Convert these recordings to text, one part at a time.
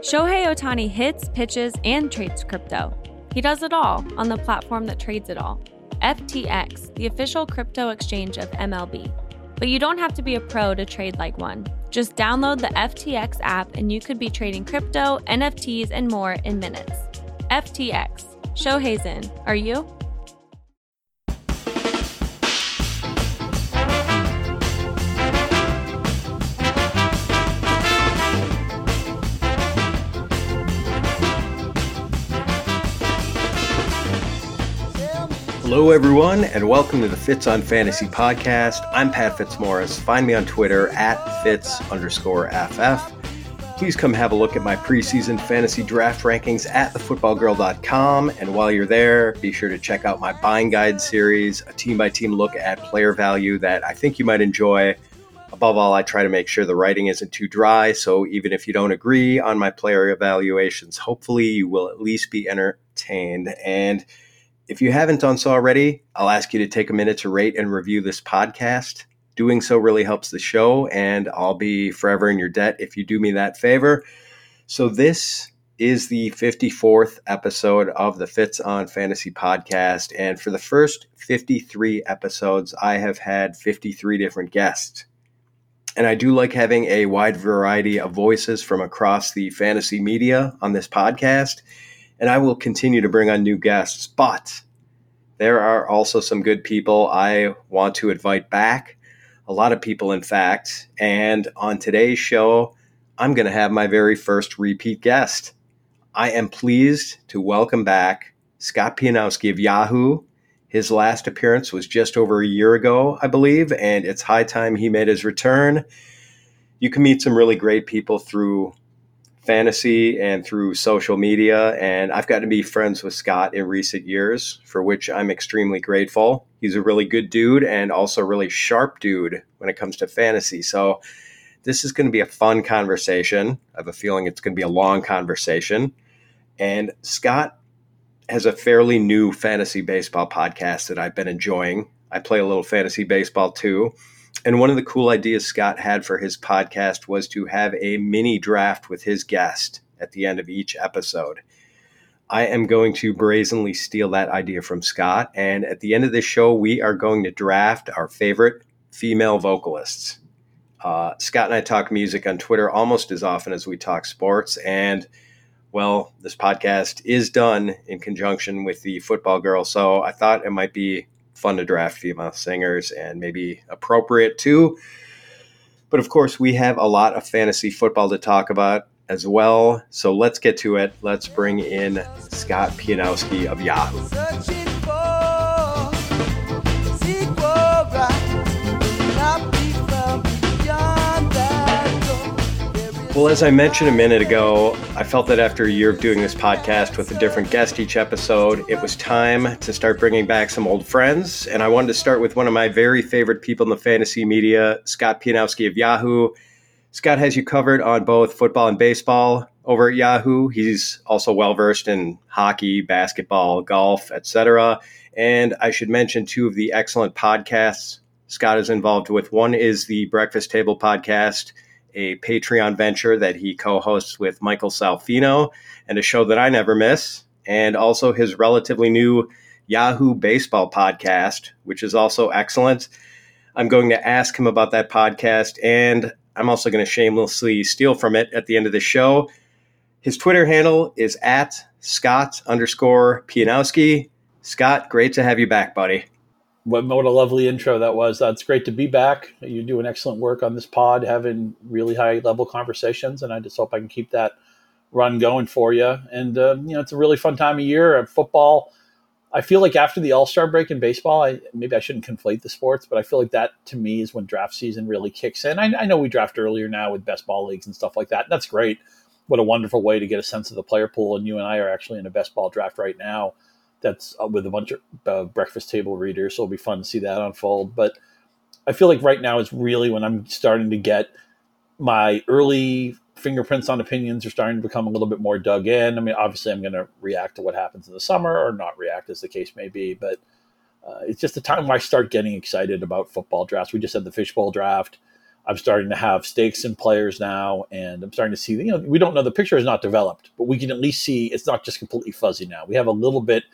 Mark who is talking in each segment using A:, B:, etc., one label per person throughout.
A: Shohei Ohtani hits, pitches, and trades crypto. He does it all on the platform that trades it all FTX, the official crypto exchange of MLB. But you don't have to be a pro to trade like one. Just download the FTX app and you could be trading crypto, NFTs, and more in minutes. FTX. Shohei's in. Are you?
B: Hello, everyone, and welcome to the Fitz on Fantasy podcast. I'm Pat Fitzmaurice. Find me on Twitter at Fitz underscore FF. Please come have a look at my preseason fantasy draft rankings at thefootballgirl.com. And while you're there, be sure to check out my buying guide series, a team by team look at player value that I think you might enjoy. Above all, I try to make sure the writing isn't too dry. So even if you don't agree on my player evaluations, hopefully you will at least be entertained. And if you haven't done so already, I'll ask you to take a minute to rate and review this podcast. Doing so really helps the show, and I'll be forever in your debt if you do me that favor. So, this is the 54th episode of the Fitz on Fantasy podcast. And for the first 53 episodes, I have had 53 different guests. And I do like having a wide variety of voices from across the fantasy media on this podcast and I will continue to bring on new guests. But there are also some good people I want to invite back. A lot of people, in fact. And on today's show, I'm going to have my very first repeat guest. I am pleased to welcome back Scott Pianowski of Yahoo. His last appearance was just over a year ago, I believe, and it's high time he made his return. You can meet some really great people through fantasy and through social media. And I've gotten to be friends with Scott in recent years, for which I'm extremely grateful. He's a really good dude and also really sharp dude when it comes to fantasy. So this is going to be a fun conversation. I have a feeling it's going to be a long conversation. And Scott has a fairly new fantasy baseball podcast that I've been enjoying. I play a little fantasy baseball too. And one of the cool ideas Scott had for his podcast was to have a mini draft with his guest at the end of each episode. I am going to brazenly steal that idea from Scott. And at the end of this show, we are going to draft our favorite female vocalists. Uh, Scott and I talk music on Twitter almost as often as we talk sports. And well, this podcast is done in conjunction with the football girl. So I thought it might be fun to draft female singers and maybe appropriate too. But of course, we have a lot of fantasy football to talk about as well. So let's get to it. Let's bring in Scott Pianowski of Yahoo. Well, as I mentioned a minute ago, I felt that after a year of doing this podcast with a different guest each episode, it was time to start bringing back some old friends. And I wanted to start with one of my very favorite people in the fantasy media, Scott Pianowski of Yahoo. Scott has you covered on both football and baseball over at Yahoo. He's also well versed in hockey, basketball, golf, etc. And I should mention two of the excellent podcasts Scott is involved with. One is the Breakfast Table podcast a Patreon venture that he co hosts with Michael Salfino and a show that I never miss, and also his relatively new Yahoo Baseball podcast, which is also excellent. I'm going to ask him about that podcast, and I'm also going to shamelessly steal from it at the end of the show. His Twitter handle is at Scott underscore Pianowski. Scott, great to have you back, buddy
C: what, what a lovely intro that was. That's great to be back. You do an excellent work on this pod, having really high level conversations, and I just hope I can keep that run going for you. And uh, you know, it's a really fun time of year. Football. I feel like after the All Star break in baseball, I maybe I shouldn't conflate the sports, but I feel like that to me is when draft season really kicks in. I, I know we draft earlier now with best ball leagues and stuff like that. That's great. What a wonderful way to get a sense of the player pool. And you and I are actually in a best ball draft right now that's uh, with a bunch of uh, breakfast table readers. So it'll be fun to see that unfold. But I feel like right now is really when I'm starting to get my early fingerprints on opinions are starting to become a little bit more dug in. I mean, obviously, I'm going to react to what happens in the summer or not react, as the case may be. But uh, it's just the time where I start getting excited about football drafts. We just had the fishbowl draft. I'm starting to have stakes in players now, and I'm starting to see. You know, we don't know the picture is not developed, but we can at least see it's not just completely fuzzy now. We have a little bit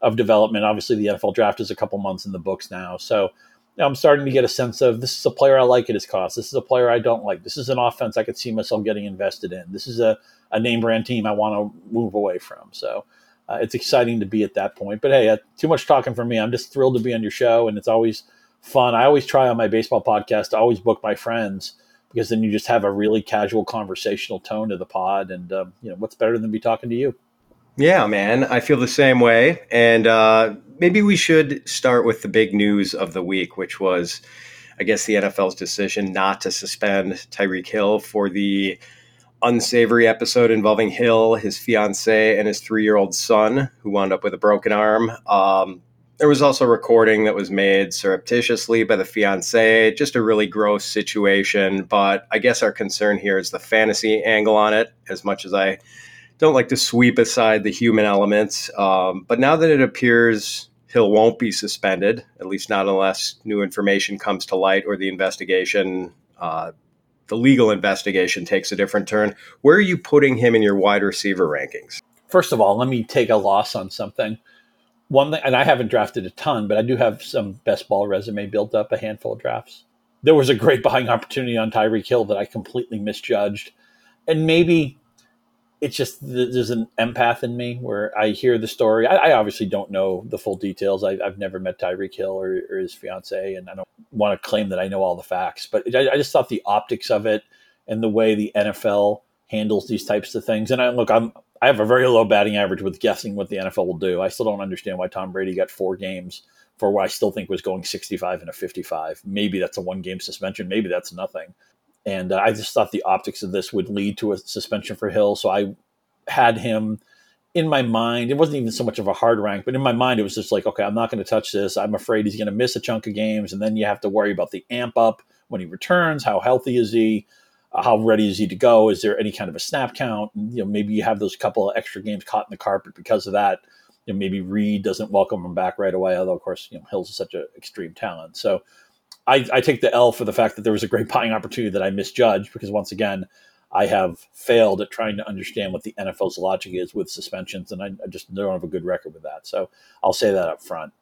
C: of development. Obviously, the NFL draft is a couple months in the books now, so I'm starting to get a sense of this is a player I like at his cost. This is a player I don't like. This is an offense I could see myself getting invested in. This is a, a name brand team I want to move away from. So uh, it's exciting to be at that point. But hey, uh, too much talking for me. I'm just thrilled to be on your show, and it's always fun. I always try on my baseball podcast to always book my friends because then you just have a really casual conversational tone to the pod. And, um, you know, what's better than be talking to you?
B: Yeah, man. I feel the same way. And uh, maybe we should start with the big news of the week, which was, I guess, the NFL's decision not to suspend Tyreek Hill for the unsavory episode involving Hill, his fiance, and his three year old son, who wound up with a broken arm. Um, there was also a recording that was made surreptitiously by the fiance. Just a really gross situation. But I guess our concern here is the fantasy angle on it, as much as I don't like to sweep aside the human elements. Um, but now that it appears Hill won't be suspended, at least not unless new information comes to light or the investigation, uh, the legal investigation takes a different turn. Where are you putting him in your wide receiver rankings?
C: First of all, let me take a loss on something one thing, and I haven't drafted a ton, but I do have some best ball resume built up, a handful of drafts. There was a great buying opportunity on Tyreek Hill that I completely misjudged. And maybe it's just there's an empath in me where I hear the story. I, I obviously don't know the full details. I, have never met Tyreek Hill or, or, his fiance, and I don't want to claim that I know all the facts. But I, I, just thought the optics of it and the way the NFL handles these types of things. And I look, I'm I have a very low batting average with guessing what the NFL will do. I still don't understand why Tom Brady got four games for what I still think was going 65 and a 55. Maybe that's a one game suspension. Maybe that's nothing. And uh, I just thought the optics of this would lead to a suspension for Hill. So I had him in my mind. It wasn't even so much of a hard rank, but in my mind, it was just like, okay, I'm not going to touch this. I'm afraid he's going to miss a chunk of games. And then you have to worry about the amp up when he returns. How healthy is he? Uh, how ready is he to go? Is there any kind of a snap count? You know, maybe you have those couple of extra games caught in the carpet because of that. You know, maybe Reid doesn't welcome him back right away, although of course, you know, Hills such an extreme talent. So I, I take the L for the fact that there was a great buying opportunity that I misjudged because once again, I have failed at trying to understand what the NFL's logic is with suspensions, and I, I just don't have a good record with that. So I'll say that up front.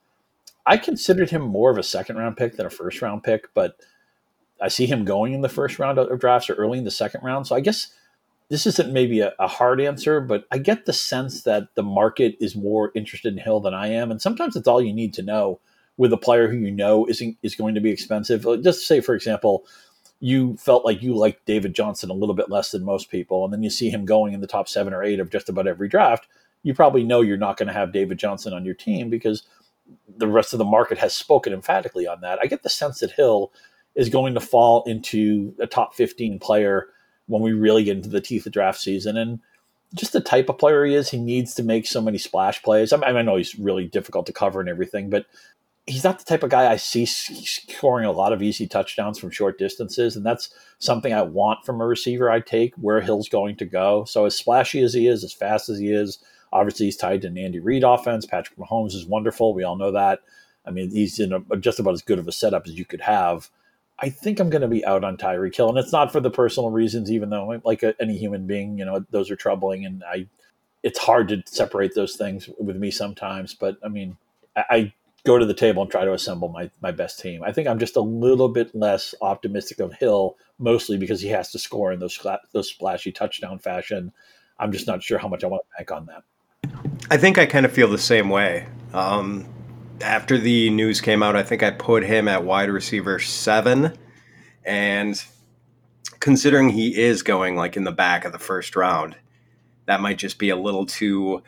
C: I considered him more of a second round pick than a first round pick, but I see him going in the first round of drafts or early in the second round. So I guess this isn't maybe a, a, hard answer, but I get the sense that the market is more interested in Hill than I am, and sometimes it's all you need to know with a player who you know isn't is going to be expensive. Just say, for example, you felt like you liked David Johnson a little bit less than most people, and then you see him going in the top seven or eight of just about every draft. You probably know you're not going to have David Johnson on your team because the rest of the market has spoken emphatically on that. I get the sense that Hill is going to fall into a top 15 player when we really get into the teeth of draft season. And just the type of player he is, he needs to make so many splash plays. I, mean, I know he's really difficult to cover and everything, but he's not the type of guy I see scoring a lot of easy touchdowns from short distances. And that's something I want from a receiver I take where Hill's going to go. So, as splashy as he is, as fast as he is, obviously he's tied to an Andy Reid offense. Patrick Mahomes is wonderful. We all know that. I mean, he's in a, just about as good of a setup as you could have. I think I'm going to be out on Tyreek Hill, and it's not for the personal reasons. Even though, like a, any human being, you know, those are troubling, and I, it's hard to separate those things with me sometimes. But I mean, I, I go to the table and try to assemble my my best team. I think I'm just a little bit less optimistic of Hill, mostly because he has to score in those those splashy touchdown fashion. I'm just not sure how much I want to bank on that.
B: I think I kind of feel the same way. Um, after the news came out, I think I put him at wide receiver seven. And considering he is going like in the back of the first round, that might just be a little too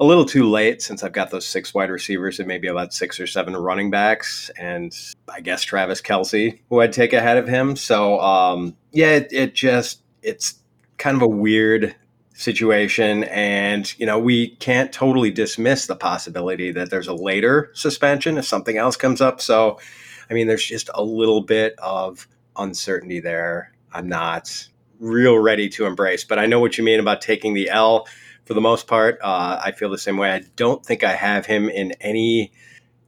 B: a little too late since I've got those six wide receivers and maybe about six or seven running backs, and I guess Travis Kelce, who I'd take ahead of him. So um, yeah, it, it just it's kind of a weird situation. And, you know, we can't totally dismiss the possibility that there's a later suspension if something else comes up. So, I mean, there's just a little bit of uncertainty there. I'm not real ready to embrace, but I know what you mean about taking the L for the most part. Uh, I feel the same way. I don't think I have him in any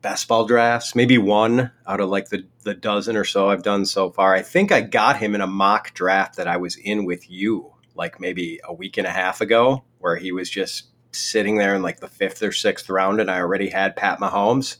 B: best ball drafts, maybe one out of like the, the dozen or so I've done so far. I think I got him in a mock draft that I was in with you like maybe a week and a half ago, where he was just sitting there in like the fifth or sixth round, and I already had Pat Mahomes.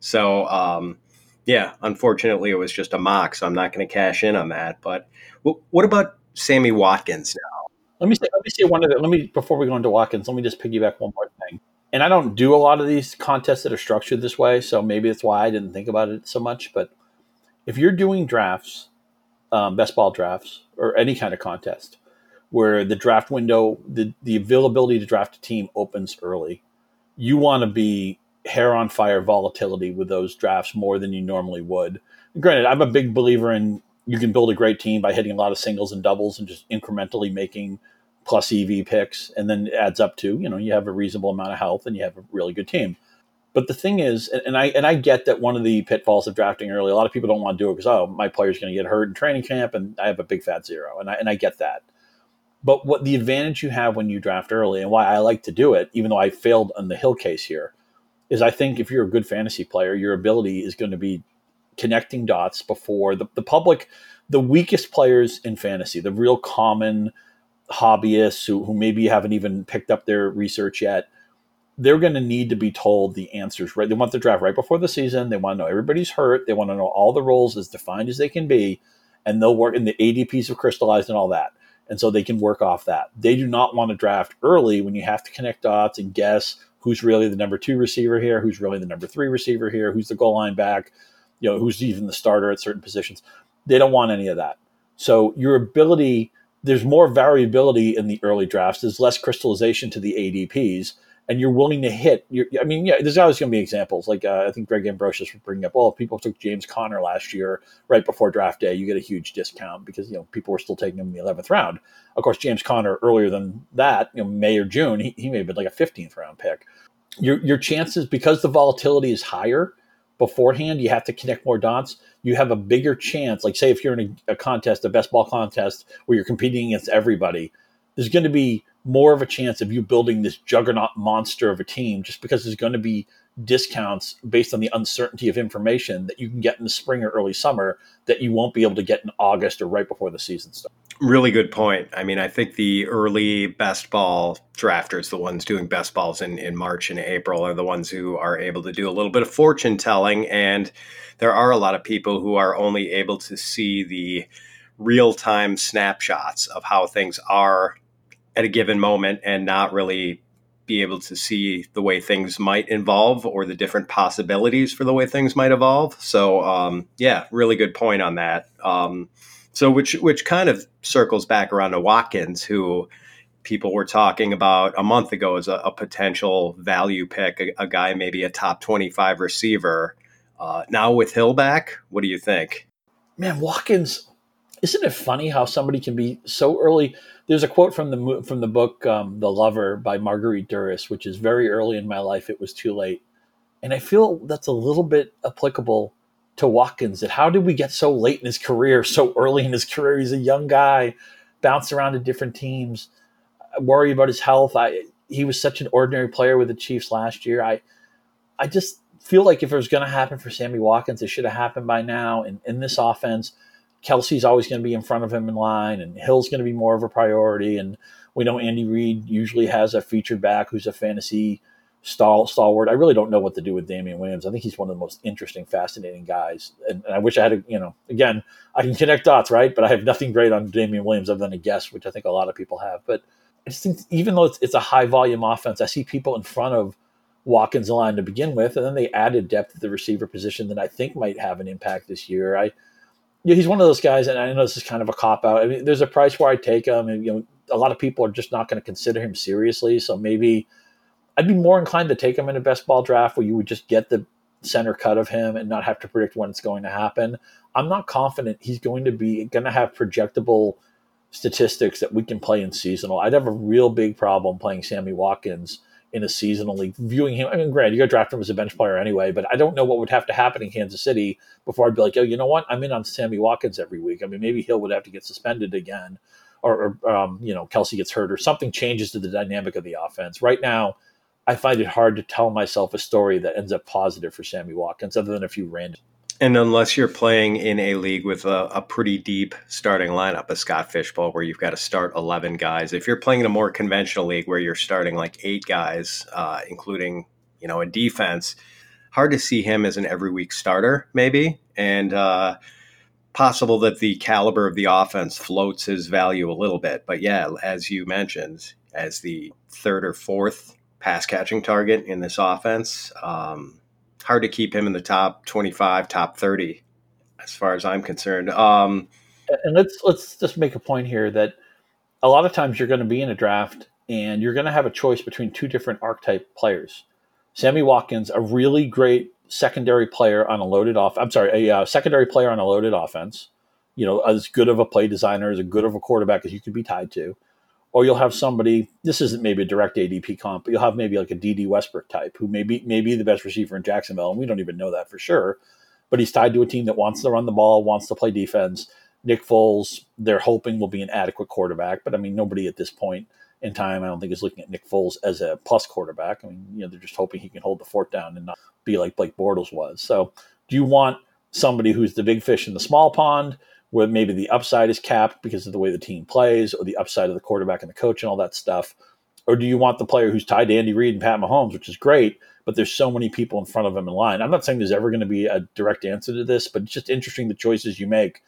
B: So, um, yeah, unfortunately, it was just a mock, so I'm not going to cash in on that. But what about Sammy Watkins now?
C: Let me say, let me say one of the. Let me before we go into Watkins, let me just piggyback one more thing and I don't do a lot of these contests that are structured this way, so maybe that's why I didn't think about it so much. But if you're doing drafts, um, best ball drafts, or any kind of contest where the draft window, the, the availability to draft a team opens early, you want to be hair on fire volatility with those drafts more than you normally would. Granted, I'm a big believer in you can build a great team by hitting a lot of singles and doubles and just incrementally making – plus EV picks, and then adds up to you know you have a reasonable amount of health and you have a really good team. But the thing is, and I and I get that one of the pitfalls of drafting early, a lot of people don't want to do it because oh my player's going to get hurt in training camp and I have a big fat zero, and I and I get that. But what the advantage you have when you draft early, and why I like to do it, even though I failed on the Hill case here, is I think if you're a good fantasy player, your ability is going to be connecting dots before the, the public, the weakest players in fantasy, the real common hobbyists who, who maybe haven't even picked up their research yet, they're going to need to be told the answers right. They want the draft right before the season. They want to know everybody's hurt. They want to know all the roles as defined as they can be, and they'll work. in the ADPs have crystallized and all that, and so they can work off that. They do not want to draft early when you have to connect dots and guess who's really the number two receiver here, who's really the number three receiver here, who's the goal line back, you know, who's even the starter at certain positions. They don't want any of that. So your ability there's more variability in the early drafts. There's less crystallization to the ADPs, and you're willing to hit. I mean, yeah, there's always going to be examples. Like uh, I think Greg Ambrosius was bringing up, well, if people took James Conner last year right before draft day, you get a huge discount because you know people were still taking him in the 11th round. Of course, James Conner earlier than that, you know, May or June, he, he may have been like a 15th round pick. Your your chances because the volatility is higher beforehand, you have to connect more dots. You have a bigger chance. Like, say, if you're in a, a contest, a best ball contest, where you're competing against everybody, there's going to be more of a chance of you building this juggernaut monster of a team just because there's going to be discounts based on the uncertainty of information that you can get in the spring or early summer that you won't be able to get in August or right before the season starts.
B: Really good point. I mean, I think the early best ball drafters, the ones doing best balls in, in March and April, are the ones who are able to do a little bit of fortune telling. And there are a lot of people who are only able to see the real time snapshots of how things are at a given moment and not really be able to see the way things might evolve or the different possibilities for the way things might evolve. So, um, yeah, really good point on that. Um, so, which which kind of circles back around to Watkins, who people were talking about a month ago as a, a potential value pick, a, a, guy maybe a top twenty-five receiver. Uh, now with Hill back, what do you think?
C: Man, Watkins, isn't it funny how somebody can be so early? There's a quote from the from the book um, "The Lover" by Marguerite Duras, which is very early in my life. It was too late, and I feel that's a little bit applicable to Watkins. That how did we get so late in his career, so early in his career? He's a young guy, bounced around to different teams, worry about his health. I he was such an ordinary player with the Chiefs last year. I I just feel like if it was going to happen for Sammy Watkins, it should have happened by now. And in this offense Kelce's always going to be in front of him in line, and Hill's going to be more of a priority. And we know Andy Reid usually has a featured back who's a fantasy stall, stalwart. I really don't know what to do with Damien Williams. I think he's one of the most interesting, fascinating guys. And, and I wish I had, a, you know, again, I can connect dots, right? But I have nothing great on Damien Williams other than a guess, which I think a lot of people have. But I just think even though it's, it's a high volume offense, I see people in front of Watkins line to begin with, and then they added depth at the receiver position that I think might have an impact this year. I yeah, he's one of those guys, and I know this is kind of a cop out. I mean, there's a price where I take him, and you know, a lot of people are just not going to consider him seriously. So maybe I'd be more inclined to take him in a best ball draft where you would just get the center cut of him and not have to predict when it's going to happen. I'm not confident he's going to be going to have projectable statistics that we can play in seasonal. I'd have a real big problem playing Sammy Watkins in a seasonal league, viewing him. I mean, granted, you got to draft him as a bench player anyway, but I don't know what would have to happen in Kansas City before I'd be like, oh, you know what? I'm in on Sammy Watkins every week. I mean, maybe Hill would have to get suspended again, or, or um, you know, Kelce gets hurt, or something changes to the dynamic of the offense. Right now, I find it hard to tell myself a story that ends up positive for Sammy Watkins, other than a few random.
B: And unless you're playing in a league with a, a, pretty deep starting lineup, a Scott Fishbowl, where you've got to start 11 guys, if you're playing in a more conventional league where you're starting like eight guys, uh, including, you know, a defense, hard to see him as an every week starter, maybe. And uh, possible that the caliber of the offense floats his value a little bit. But yeah, as you mentioned, as the third or fourth pass catching target in this offense, um, hard to keep him in the top 25, top 30, as far as I'm concerned. Um,
C: and let's let's just make a point here that a lot of times you're going to be in a draft and you're going to have a choice between two different archetype players. Sammy Watkins, a really great secondary player on a loaded off. I'm sorry, a uh, secondary player on a loaded offense. You know, as good of a play designer, as good of a quarterback as you could be tied to or you'll have somebody. This isn't maybe a direct ADP comp, but you'll have maybe like a Dede Westbrook type who may be, may be the best receiver in Jacksonville, and we don't even know that for sure. But he's tied to a team that wants to run the ball, wants to play defense. Nick Foles, they're hoping will be an adequate quarterback, but I mean, nobody at this point in time, I don't think is looking at Nick Foles as a plus quarterback. I mean, you know, they're just hoping he can hold the fort down and not be like Blake Bortles was. So, do you want somebody who's the big fish in the small pond? Where maybe the upside is capped because of the way the team plays or the upside of the quarterback and the coach and all that stuff? Or do you want the player who's tied to Andy Reid and Pat Mahomes, which is great, but there's so many people in front of him in line? I'm not saying there's ever going to be a direct answer to this, but it's just interesting the choices you make.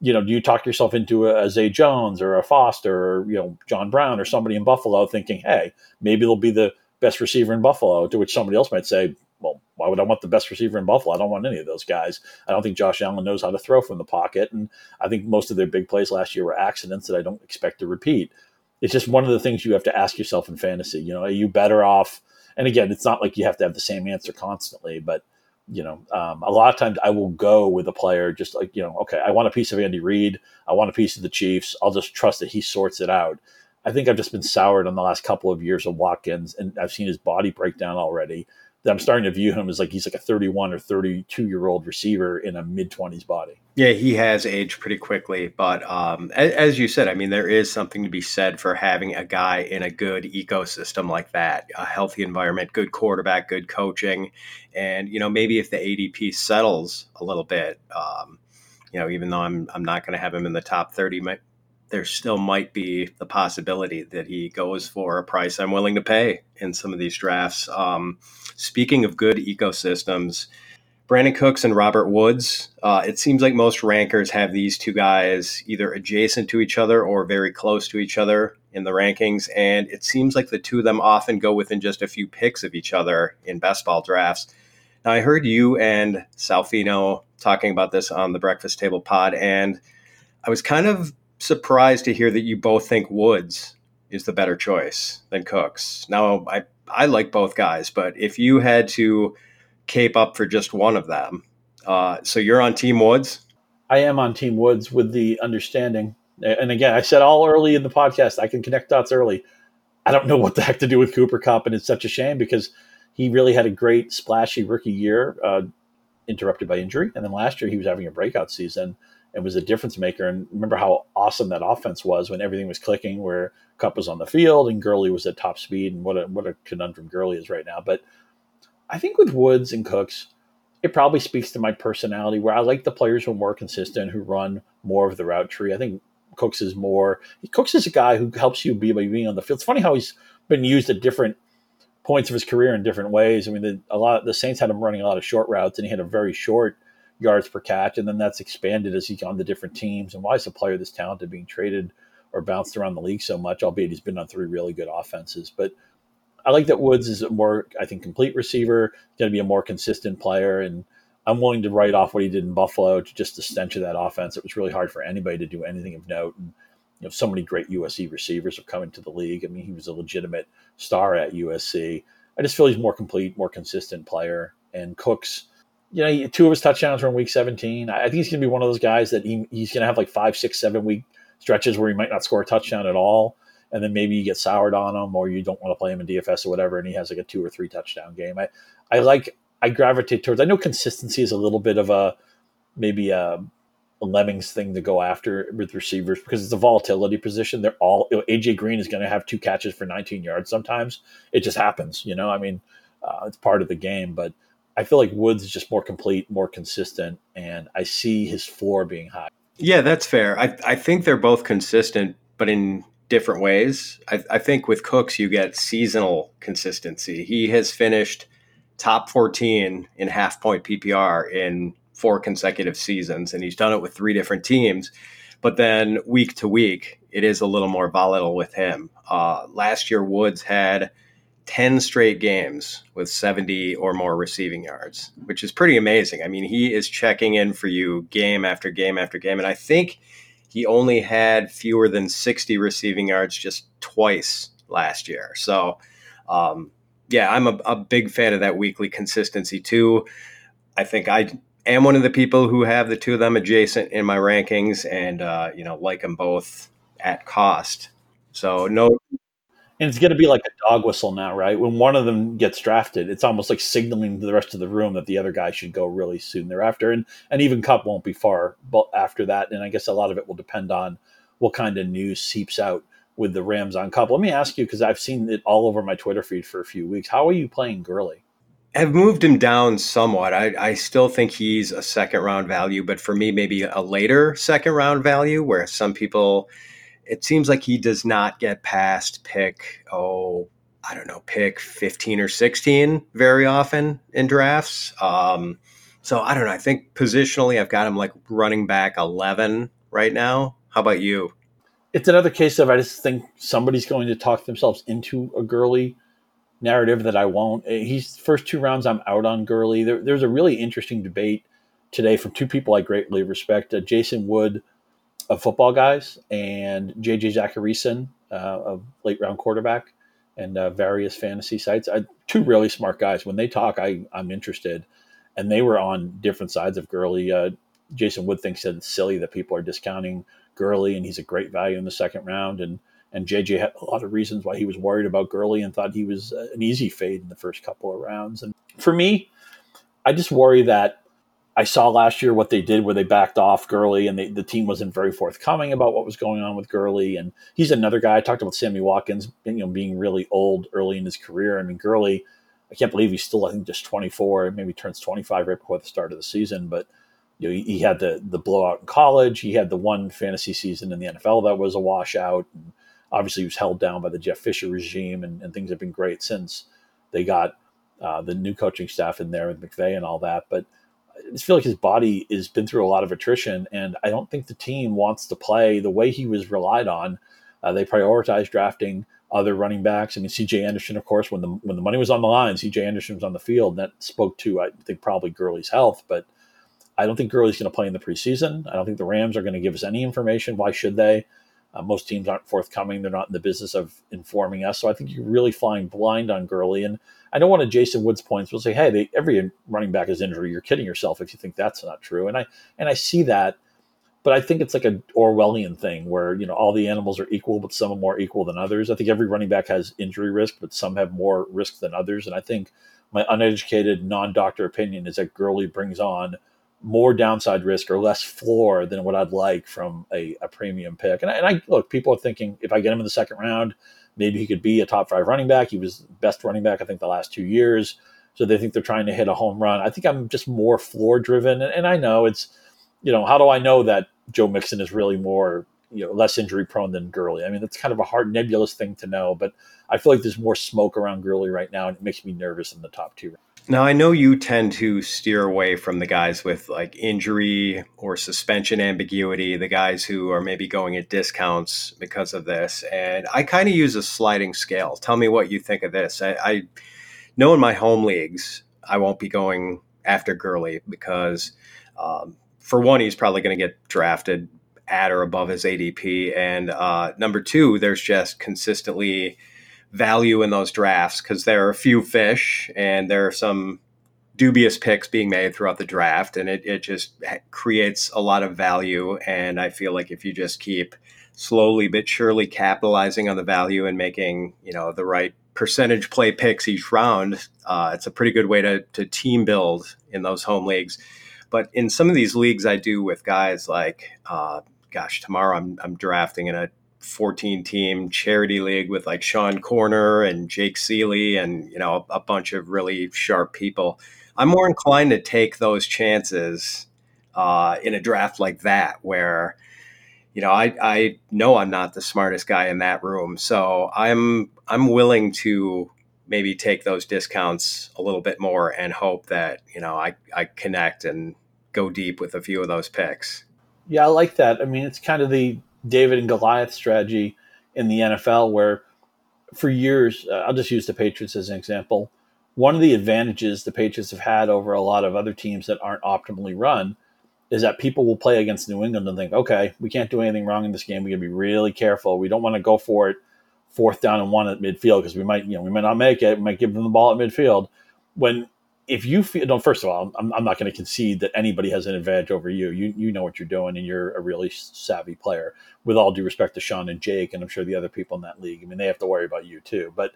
C: You know, do you talk yourself into a, a Zay Jones or a Foster or, you know, John Brown or somebody in Buffalo thinking, hey, maybe they'll be the best receiver in Buffalo, to which somebody else might say, well, why would I want the best receiver in Buffalo? I don't want any of those guys. I don't think Josh Allen knows how to throw from the pocket. And I think most of their big plays last year were accidents that I don't expect to repeat. It's just one of the things you have to ask yourself in fantasy. You know, are you better off? And again, it's not like you have to have the same answer constantly, but you know, um, a lot of times I will go with a player just like, you know, okay, I want a piece of Andy Reid. I want a piece of the Chiefs. I'll just trust that he sorts it out. I think I've just been soured on the last couple of years of Watkins, and I've seen his body break down already I'm starting to view him as like he's like a 31 or 32 year old receiver in a mid 20s body.
B: Yeah, he has aged pretty quickly, but um, as, as, you said, I mean, there is something to be said for having a guy in a good ecosystem like that, a healthy environment, good quarterback, good coaching, and you know maybe if the ADP settles a little bit, um, you know, even though I'm I'm not going to have him in the top 30, there still might be the possibility that he goes for a price I'm willing to pay in some of these drafts. Um, speaking of good ecosystems, Brandin Cooks and Robert Woods, uh, it seems like most rankers have these two guys either adjacent to each other or very close to each other in the rankings. And it seems like the two of them often go within just a few picks of each other in best ball drafts. Now, I heard you and Salfino talking about this on the Breakfast Table pod, and I was kind of surprised to hear that you both think Woods is the better choice than Cooks. Now, I I like both guys, but if you had to cape up for just one of them, uh, so you're on Team Woods.
C: I am on Team Woods with the understanding, and again, I said all early in the podcast, I can connect dots early. I don't know what the heck to do with Cooper Kupp, and it's such a shame because he really had a great splashy rookie year, uh, interrupted by injury, and then last year he was having a breakout season and was a difference maker. And remember how awesome that offense was when everything was clicking, where Kupp was on the field and Gurley was at top speed, and what a what a conundrum Gurley is right now. But I think with Woods and Cooks, it probably speaks to my personality, where I like the players who are more consistent, who run more of the route tree. I think Cooks is more. Cooks is a guy who helps you be by being on the field. It's funny how he's been used at different points of his career in different ways. I mean, the, a lot the Saints had him running a lot of short routes, and he had a very short yards per catch, and then that's expanded as he's gone to different teams. And why is a player this talented being traded or bounced around the league so much? Albeit he's been on three really good offenses, but I like that Woods is a more, I think, complete receiver. Going to be a more consistent player, and I'm willing to write off what he did in Buffalo to just the stench of that offense. It was really hard for anybody to do anything of note, and you know, so many great USC receivers have come into the league. I mean, he was a legitimate star at USC. I just feel he's more complete, more consistent player. And Cooks, you know, two of his touchdowns were in week 17. I think he's going to be one of those guys that he, he's going to have like five, six, seven week stretches where he might not score a touchdown at all. And then maybe you get soured on him or you don't want to play him in DFS or whatever. And he has like a two or three touchdown game. I, I like, I gravitate towards, I know consistency is a little bit of a, maybe a, a Lemmings thing to go after with receivers because it's a volatility position. They're all AJ Green is going to have two catches for 19 yards. Sometimes it just happens. You know, I mean, uh, it's part of the game. But I feel like Woods is just more complete, more consistent, and I see his floor being high.
B: Yeah, that's fair. I I think they're both consistent, but in different ways. I, I think with Cooks you get seasonal consistency. He has finished top 14 in half point PPR in four consecutive seasons, and he's done it with three different teams. But then week to week, it is a little more volatile with him. Uh, last year, Woods had 10 straight games with 70 or more receiving yards, which is pretty amazing. I mean, he is checking in for you game after game after game. And I think he only had fewer than 60 receiving yards just twice last year. So, um, yeah, I'm a, a big fan of that weekly consistency too. I think I am one of the people who have the two of them adjacent in my rankings, and uh, you know, like them both at cost. So no.
C: And it's going to be like a dog whistle now, right? When one of them gets drafted, it's almost like signaling to the rest of the room that the other guy should go really soon thereafter. And and even Kupp won't be far after that. And I guess a lot of it will depend on what kind of news seeps out with the Rams on Kupp. Let me ask you because I've seen it all over my Twitter feed for a few weeks. How are you playing Gurley?
B: I've moved him down somewhat. I, I still think he's a second round value, but for me, maybe a later second round value where some people, it seems like he does not get past pick, oh, I don't know, pick 15 or 16 very often in drafts. Um, so I don't know. I think positionally, I've got him like running back 11 right now. How about you?
C: It's another case of I just think somebody's going to talk themselves into a Gurley narrative that I won't. Eh, he's first two rounds. I'm out on Gurley. There, there's a really interesting debate today from two people I greatly respect: uh, Jason Wood of Football Guys and JJ Zachariason, uh, of Late Round Quarterback and uh, various fantasy sites. I, two really smart guys. When they talk, I I'm interested, and they were on different sides of Gurley. Uh, Jason Wood thinks it's silly that people are discounting Gurley, and he's a great value in the second round, and and JJ had a lot of reasons why he was worried about Gurley and thought he was uh, an easy fade in the first couple of rounds. And for me, I just worry that I saw last year what they did where they backed off Gurley and they, the team wasn't very forthcoming about what was going on with Gurley. And he's another guy. I talked about Sammy Watkins, you know, being really old early in his career. I mean, Gurley, I can't believe he's still, I think, just 24, maybe turns 25 right before the start of the season. But you know, he, he had the the blowout in college. He had the one fantasy season in the NFL that was a washout. And, obviously he was held down by the Jeff Fisher regime, and, and things have been great since they got uh, the new coaching staff in there with McVay and all that. But I just feel like his body has been through a lot of attrition, and I don't think the team wants to play the way he was relied on. Uh, they prioritized drafting other running backs. I mean, C.J. Anderson, of course, when the when the money was on the line, C.J. Anderson was on the field. And that spoke to, I think, probably Gurley's health, but I don't think Gurley's going to play in the preseason. I don't think the Rams are going to give us any information. Why should they? Uh, most teams aren't forthcoming. They're not in the business of informing us. So I think you're really flying blind on Gurley. And I don't want of Jason Wood's points We'll say, hey, they, every running back is injured. You're kidding yourself if you think that's not true. And I and I see that, but I think it's like a Orwellian thing where you know all the animals are equal, but some are more equal than others. I think every running back has injury risk, but some have more risk than others. And I think my uneducated, non-doctor opinion is that Gurley brings on – more downside risk or less floor than what I'd like from a, a premium pick. And I, and I, look, people are thinking if I get him in the second round, maybe he could be a top five running back. He was best running back, I think, the last two years. So they think they're trying to hit a home run. I think I'm just more floor driven. And, and I know it's, you know, how do I know that Joe Mixon is really more, you know, less injury prone than Gurley? I mean, that's kind of a hard, nebulous thing to know. But I feel like there's more smoke around Gurley right now, and it makes me nervous in the top two.
B: Now, I know you tend to steer away from the guys with like injury or suspension ambiguity, the guys who are maybe going at discounts because of this. And I kind of use a sliding scale. Tell me what you think of this. I, I know in my home leagues, I won't be going after Gurley because, um, for one, he's probably going to get drafted at or above his ADP. And uh, number two, there's just consistently value in those drafts because there are a few fish and there are some dubious picks being made throughout the draft and it, it just creates a lot of value. And i feel like if you just keep slowly but surely capitalizing on the value and making you know the right percentage play picks each round uh, it's a pretty good way to, to team build in those home leagues. But in some of these leagues I do with guys like, uh, gosh, tomorrow I'm, I'm drafting in a 14 team charity league with like Sean Koerner and Jake Ciely and, you know, a, a bunch of really sharp people. I'm more inclined to take those chances uh, in a draft like that where, you know, I, I know I'm not the smartest guy in that room. So I'm I'm willing to maybe take those discounts a little bit more and hope that, you know, I, I connect and go deep with a few of those picks.
C: Yeah, I like that. I mean, it's kind of the David and Goliath strategy in the NFL where for years, uh, I'll just use the Patriots as an example. One of the advantages the Patriots have had over a lot of other teams that aren't optimally run is that people will play against New England and think, okay, we can't do anything wrong in this game. We got to be really careful. We don't want to go for it fourth down and one at midfield because we might, you know, we might not make it. We might give them the ball at midfield. When if you feel, no, first of all, I'm, I'm not going to concede that anybody has an advantage over you. You you know what you're doing, and you're a really savvy player. With all due respect to Sean and Jake, and I'm sure the other people in that league, I mean, they have to worry about you too. But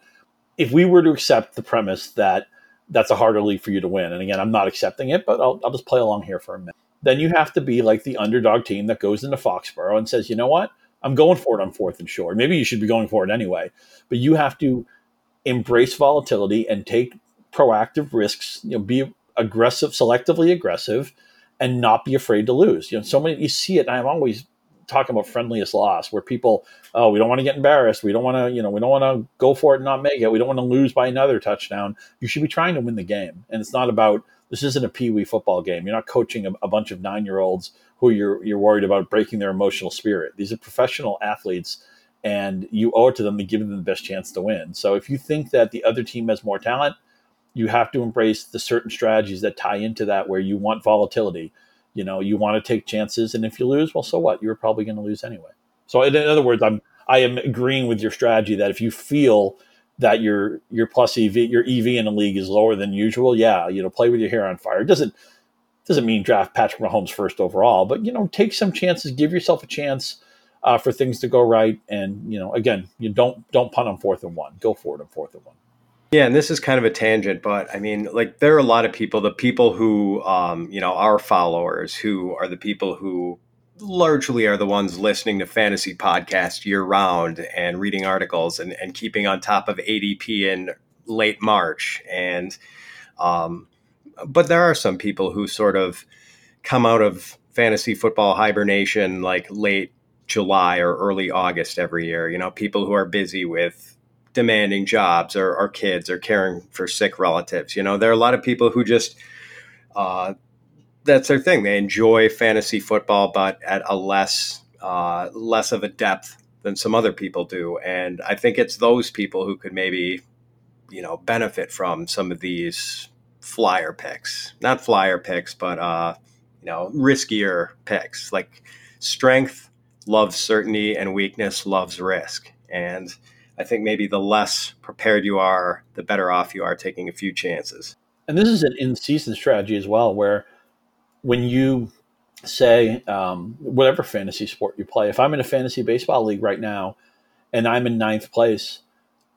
C: if we were to accept the premise that that's a harder league for you to win, and again, I'm not accepting it, but I'll, I'll just play along here for a minute. Then you have to be like the underdog team that goes into Foxborough and says, you know what, I'm going for it on fourth and short. Maybe you should be going for it anyway, but you have to embrace volatility and take proactive risks. You know, be aggressive, selectively aggressive, and not be afraid to lose. You know, so many you see it. And I'm always talking about friendliest loss, where people, oh, we don't want to get embarrassed. We don't want to, you know, we don't want to go for it and not make it. We don't want to lose by another touchdown. You should be trying to win the game, and it's not about. This isn't a pee wee football game. You're not coaching a, a bunch of nine year olds who you're you're worried about breaking their emotional spirit. These are professional athletes, and you owe it to them to give them the best chance to win. So if you think that the other team has more talent, you have to embrace the certain strategies that tie into that, where you want volatility. You know, you want to take chances, and if you lose, well, so what? You're probably going to lose anyway. So in other words, I'm I am agreeing with your strategy that if you feel that your your plus EV your EV in a league is lower than usual, yeah, you know, play with your hair on fire. It doesn't doesn't mean draft Patrick Mahomes first overall, but you know, take some chances, give yourself a chance uh, for things to go right, and you know, again, you don't don't punt on fourth and one. Go for it on fourth and one.
B: Yeah, and this is kind of a tangent, but I mean, like there are a lot of people, the people who, um, you know, our followers, who are the people who largely are the ones listening to fantasy podcasts year round and reading articles and, and keeping on top of ADP in late March and um, but there are some people who sort of come out of fantasy football hibernation like late July or early August every year. You know, people who are busy with demanding jobs or, or kids or caring for sick relatives. You know, there are a lot of people who just, uh, that's their thing. They enjoy fantasy football, but at a less, uh, less of a depth than some other people do. And I think it's those people who could maybe, you know, benefit from some of these flyer picks, not flyer picks, but uh, you know, riskier picks. Like strength loves certainty, and weakness loves risk. And I think maybe the less prepared you are, the better off you are taking a few chances.
C: And this is an in-season strategy as well, where when you say um, whatever fantasy sport you play, if I'm in a fantasy baseball league right now and I'm in ninth place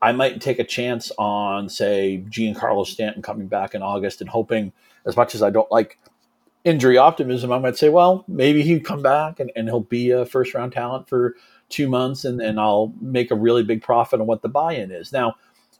C: I might take a chance on, say, Giancarlo Stanton coming back in August and hoping, as much as I don't like injury optimism, I might say, well, maybe he'd come back and, and he'll be a first round talent for two months and, and I'll make a really big profit on what the buy in is. Now,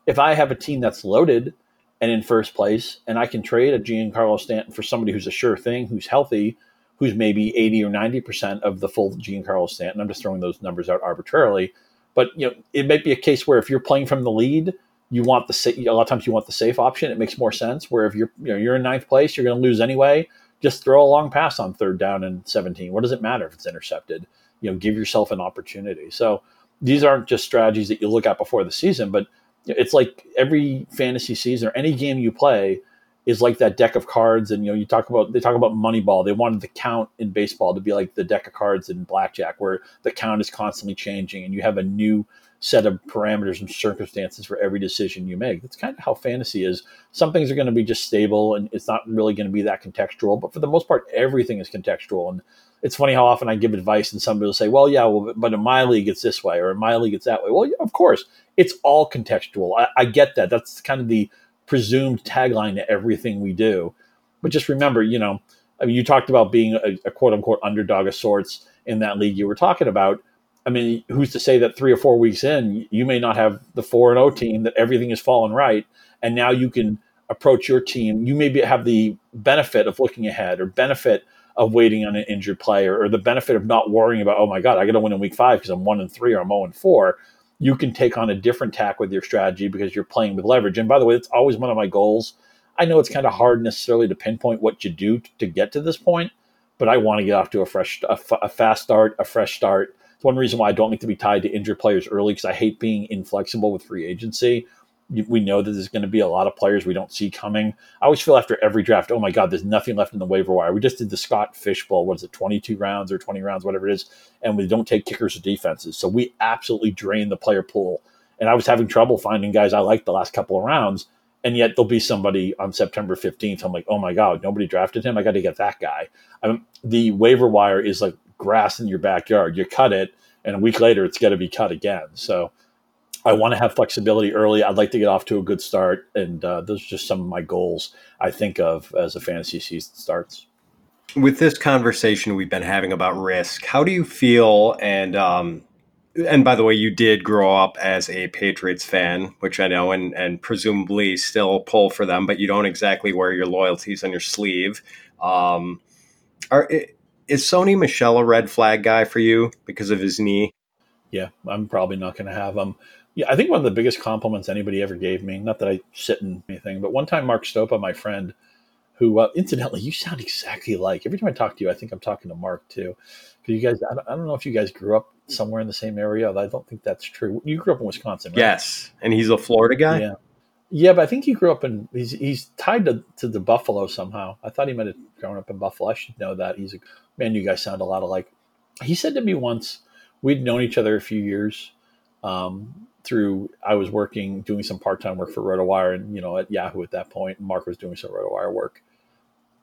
C: if I have a team that's loaded and in first place and I can trade a Giancarlo Stanton for somebody who's a sure thing, who's healthy, who's maybe 80 or 90% of the full Giancarlo Stanton, I'm just throwing those numbers out arbitrarily but you know, it might be a case where if you're playing from the lead, you want the. A lot of times, you want the safe option. It makes more sense. Where if you're you know you're in ninth place, you're going to lose anyway. Just throw a long pass on third down and 17. What does it matter if it's intercepted? You know, give yourself an opportunity. So these aren't just strategies that you look at before the season, but it's like every fantasy season or any game you play is like that deck of cards. And you know you talk about they talk about moneyball. They wanted the count in baseball to be like the deck of cards in blackjack where the count is constantly changing and you have a new set of parameters and circumstances for every decision you make. That's kind of how fantasy is. Some things are going to be just stable and it's not really going to be that contextual but for the most part everything is contextual. And it's funny how often i give advice and somebody will say well yeah well but in my league it's this way or in my league it's that way well yeah, of course it's all contextual I, I get that that's kind of the presumed tagline to everything we do. But just remember, you know, I mean, you talked about being a, a quote unquote underdog of sorts in that league you were talking about. I mean, who's to say that three or four weeks in, you may not have the four and O team that everything has fallen right, and now you can approach your team. You maybe have the benefit of looking ahead, or benefit of waiting on an injured player, or the benefit of not worrying about, oh my god, I got to win in week five because I'm one and three or I'm zero and four. You can take on a different tack with your strategy because you're playing with leverage. And by the way, it's always one of my goals. I know it's kind of hard necessarily to pinpoint what you do to get to this point, but I want to get off to a fresh, a, a fast start, a fresh start it's one reason why I don't like to be tied to injured players early because I hate being inflexible with free agency. We know that there's going to be a lot of players we don't see coming. I always feel after every draft, oh my God, there's nothing left in the waiver wire. We just did the Scott Fish Bowl. What is it, 22 rounds or 20 rounds, whatever it is, and we don't take kickers or defenses. So we absolutely drain the player pool. And I was having trouble finding guys I liked the last couple of rounds and yet there'll be somebody on September 15th. I'm like, oh my God, nobody drafted him. I got to get that guy. I mean, the waiver wire is like grass in your backyard. You cut it, and a week later, it's got to be cut again. So I want to have flexibility early. I'd like to get off to a good start, and uh, those are just some of my goals I think of as a fantasy season starts.
B: With this conversation we've been having about risk, how do you feel? And um, and by the way, you did grow up as a Patriots fan, which I know, and and presumably still pull for them, but you don't exactly wear your loyalties on your sleeve. Um, are is Sony Michel a red flag guy for you because of his knee?
C: Yeah, I'm probably not going to have him. Yeah, I think one of the biggest compliments anybody ever gave me, not that I sit in anything, but one time Mark Stopa, my friend, who uh, incidentally, you sound exactly like. Every time I talk to you, I think I'm talking to Mark too. Because you guys, I don't, I don't, know if you guys grew up somewhere in the same area. I don't think that's true. You grew up in Wisconsin, right?
B: Yes, and he's a Florida guy.
C: Yeah, yeah, but I think he grew up in. He's he's tied to, to the Buffalo somehow. I thought he might have grown up in Buffalo. I should know that. He's a man. You guys sound a lot alike. He said to me once, we'd known each other a few years um, through. I was working doing some part time work for RotoWire, and you know at Yahoo at that point. Mark was doing some RotoWire work,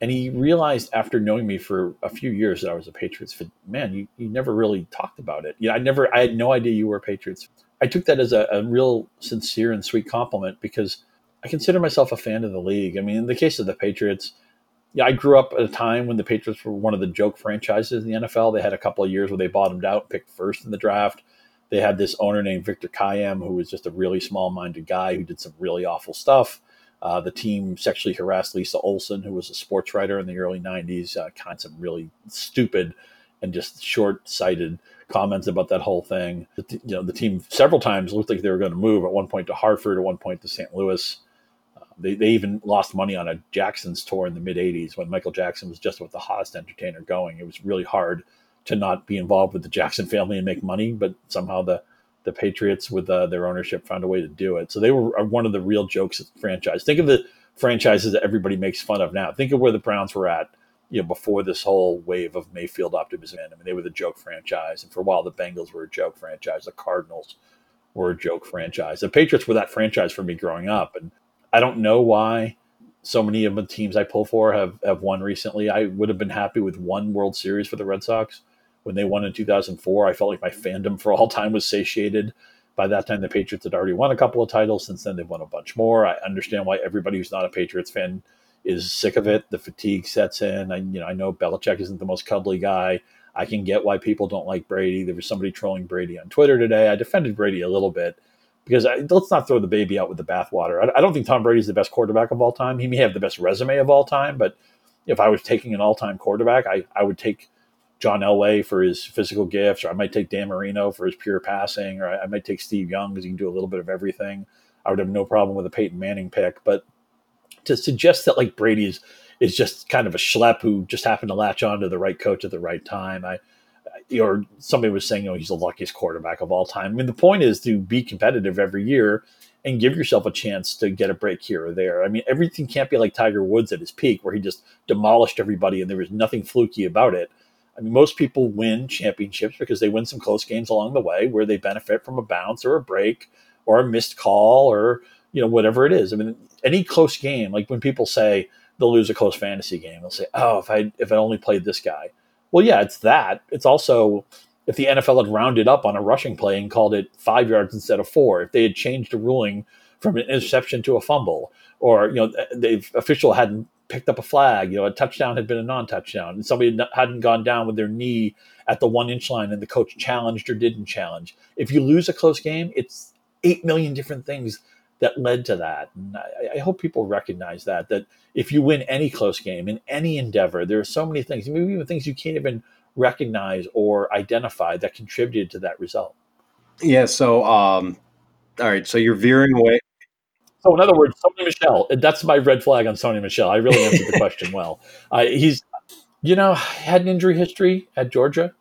C: and he realized after knowing me for a few years that I was a Patriots fan. Man, you, you never really talked about it. Yeah, I never. I had no idea you were a Patriots. I took that as a, a real sincere and sweet compliment because I consider myself a fan of the league. I mean, in the case of the Patriots, yeah, I grew up at a time when the Patriots were one of the joke franchises in the NFL. They had a couple of years where they bottomed out, picked first in the draft. They had this owner named Victor Kiam, who was just a really small-minded guy who did some really awful stuff. Uh, the team sexually harassed Lisa Olson, who was a sports writer in the early '90s. Uh, kind of some really stupid and just short-sighted comments about that whole thing. The, you know, the team several times looked like they were going to move. At one point to Hartford, at one point to St. Louis. Uh, they, they even lost money on a Jackson's tour in the mid '80s when Michael Jackson was just with the hottest entertainer going. It was really hard to not be involved with the Jackson family and make money, but somehow the the Patriots with uh, their ownership found a way to do it. So they were one of the real jokes of the franchise. Think of the franchises that everybody makes fun of now. Think of where the Browns were at you know, before this whole wave of Mayfield optimism. I mean, they were the joke franchise, and for a while, the Bengals were a joke franchise. The Cardinals were a joke franchise. The Patriots were that franchise for me growing up, and I don't know why so many of the teams I pull for have have won recently. I would have been happy with one World Series for the Red Sox when they won in 2004. I felt like my fandom for all time was satiated. By that time, the Patriots had already won a couple of titles. Since then, they've won a bunch more. I understand why everybody who's not a Patriots fan is sick of it. The fatigue sets in. I, you know, I know Belichick isn't the most cuddly guy. I can get why people don't like Brady. There was somebody trolling Brady on Twitter today. I defended Brady a little bit because I, let's not throw the baby out with the bathwater. I, I don't think Tom Brady's the best quarterback of all time. He may have the best resume of all time, but if I was taking an all-time quarterback, I, I would take John Elway for his physical gifts, or I might take Dan Marino for his pure passing, or I, I might take Steve Young because he can do a little bit of everything. I would have no problem with a Peyton Manning pick, but to suggest that like Brady is is just kind of a schlep who just happened to latch on to the right coach at the right time. I or somebody was saying, "Oh, he's the luckiest quarterback of all time. I mean, the point is to be competitive every year and give yourself a chance to get a break here or there. I mean, everything can't be like Tiger Woods at his peak, where he just demolished everybody and there was nothing fluky about it. I mean, most people win championships because they win some close games along the way where they benefit from a bounce or a break or a missed call or you know whatever it is. I mean, any close game, like when people say they'll lose a close fantasy game, they'll say, "Oh, if I if I only played this guy." Well, yeah, it's that. It's also if the NFL had rounded up on a rushing play and called it five yards instead of four, if they had changed the ruling from an interception to a fumble, or you know, the official hadn't picked up a flag. You know, a touchdown had been a non-touchdown, and somebody hadn't gone down with their knee at the one inch line, and the coach challenged or didn't challenge. If you lose a close game, it's eight million different things that led to that. And I, I, hope people recognize that that if you win any close game in any endeavor, there are so many things, maybe even things you can't even recognize or identify that contributed to that result.
B: Yeah. So, um, all right. So you're veering away.
C: So, in other words, Sony Michel. That's my red flag on Sony Michel. I really answered the question well. Uh, he's, you know, had an injury history at Georgia.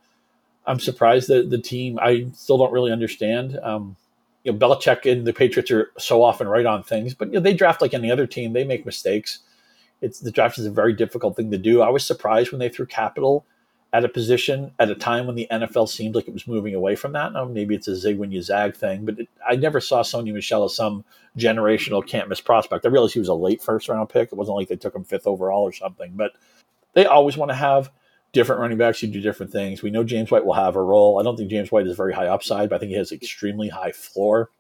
C: I'm surprised that the team. I still don't really understand. Um, you know, Belichick and the Patriots are so often right on things, but you know, they draft like any other team. They make mistakes. It's the draft is a very difficult thing to do. I was surprised when they threw capital at a position at a time when the NFL seemed like it was moving away from that. Now, maybe it's a zig when you zag thing, but it, I never saw Sony Michel as some generational can't miss prospect. I realized he was a late first round pick. It wasn't like they took him fifth overall or something, but they always want to have different running backs who do different things. We know James White will have a role. I don't think James White is very high upside, but I think he has extremely high floor.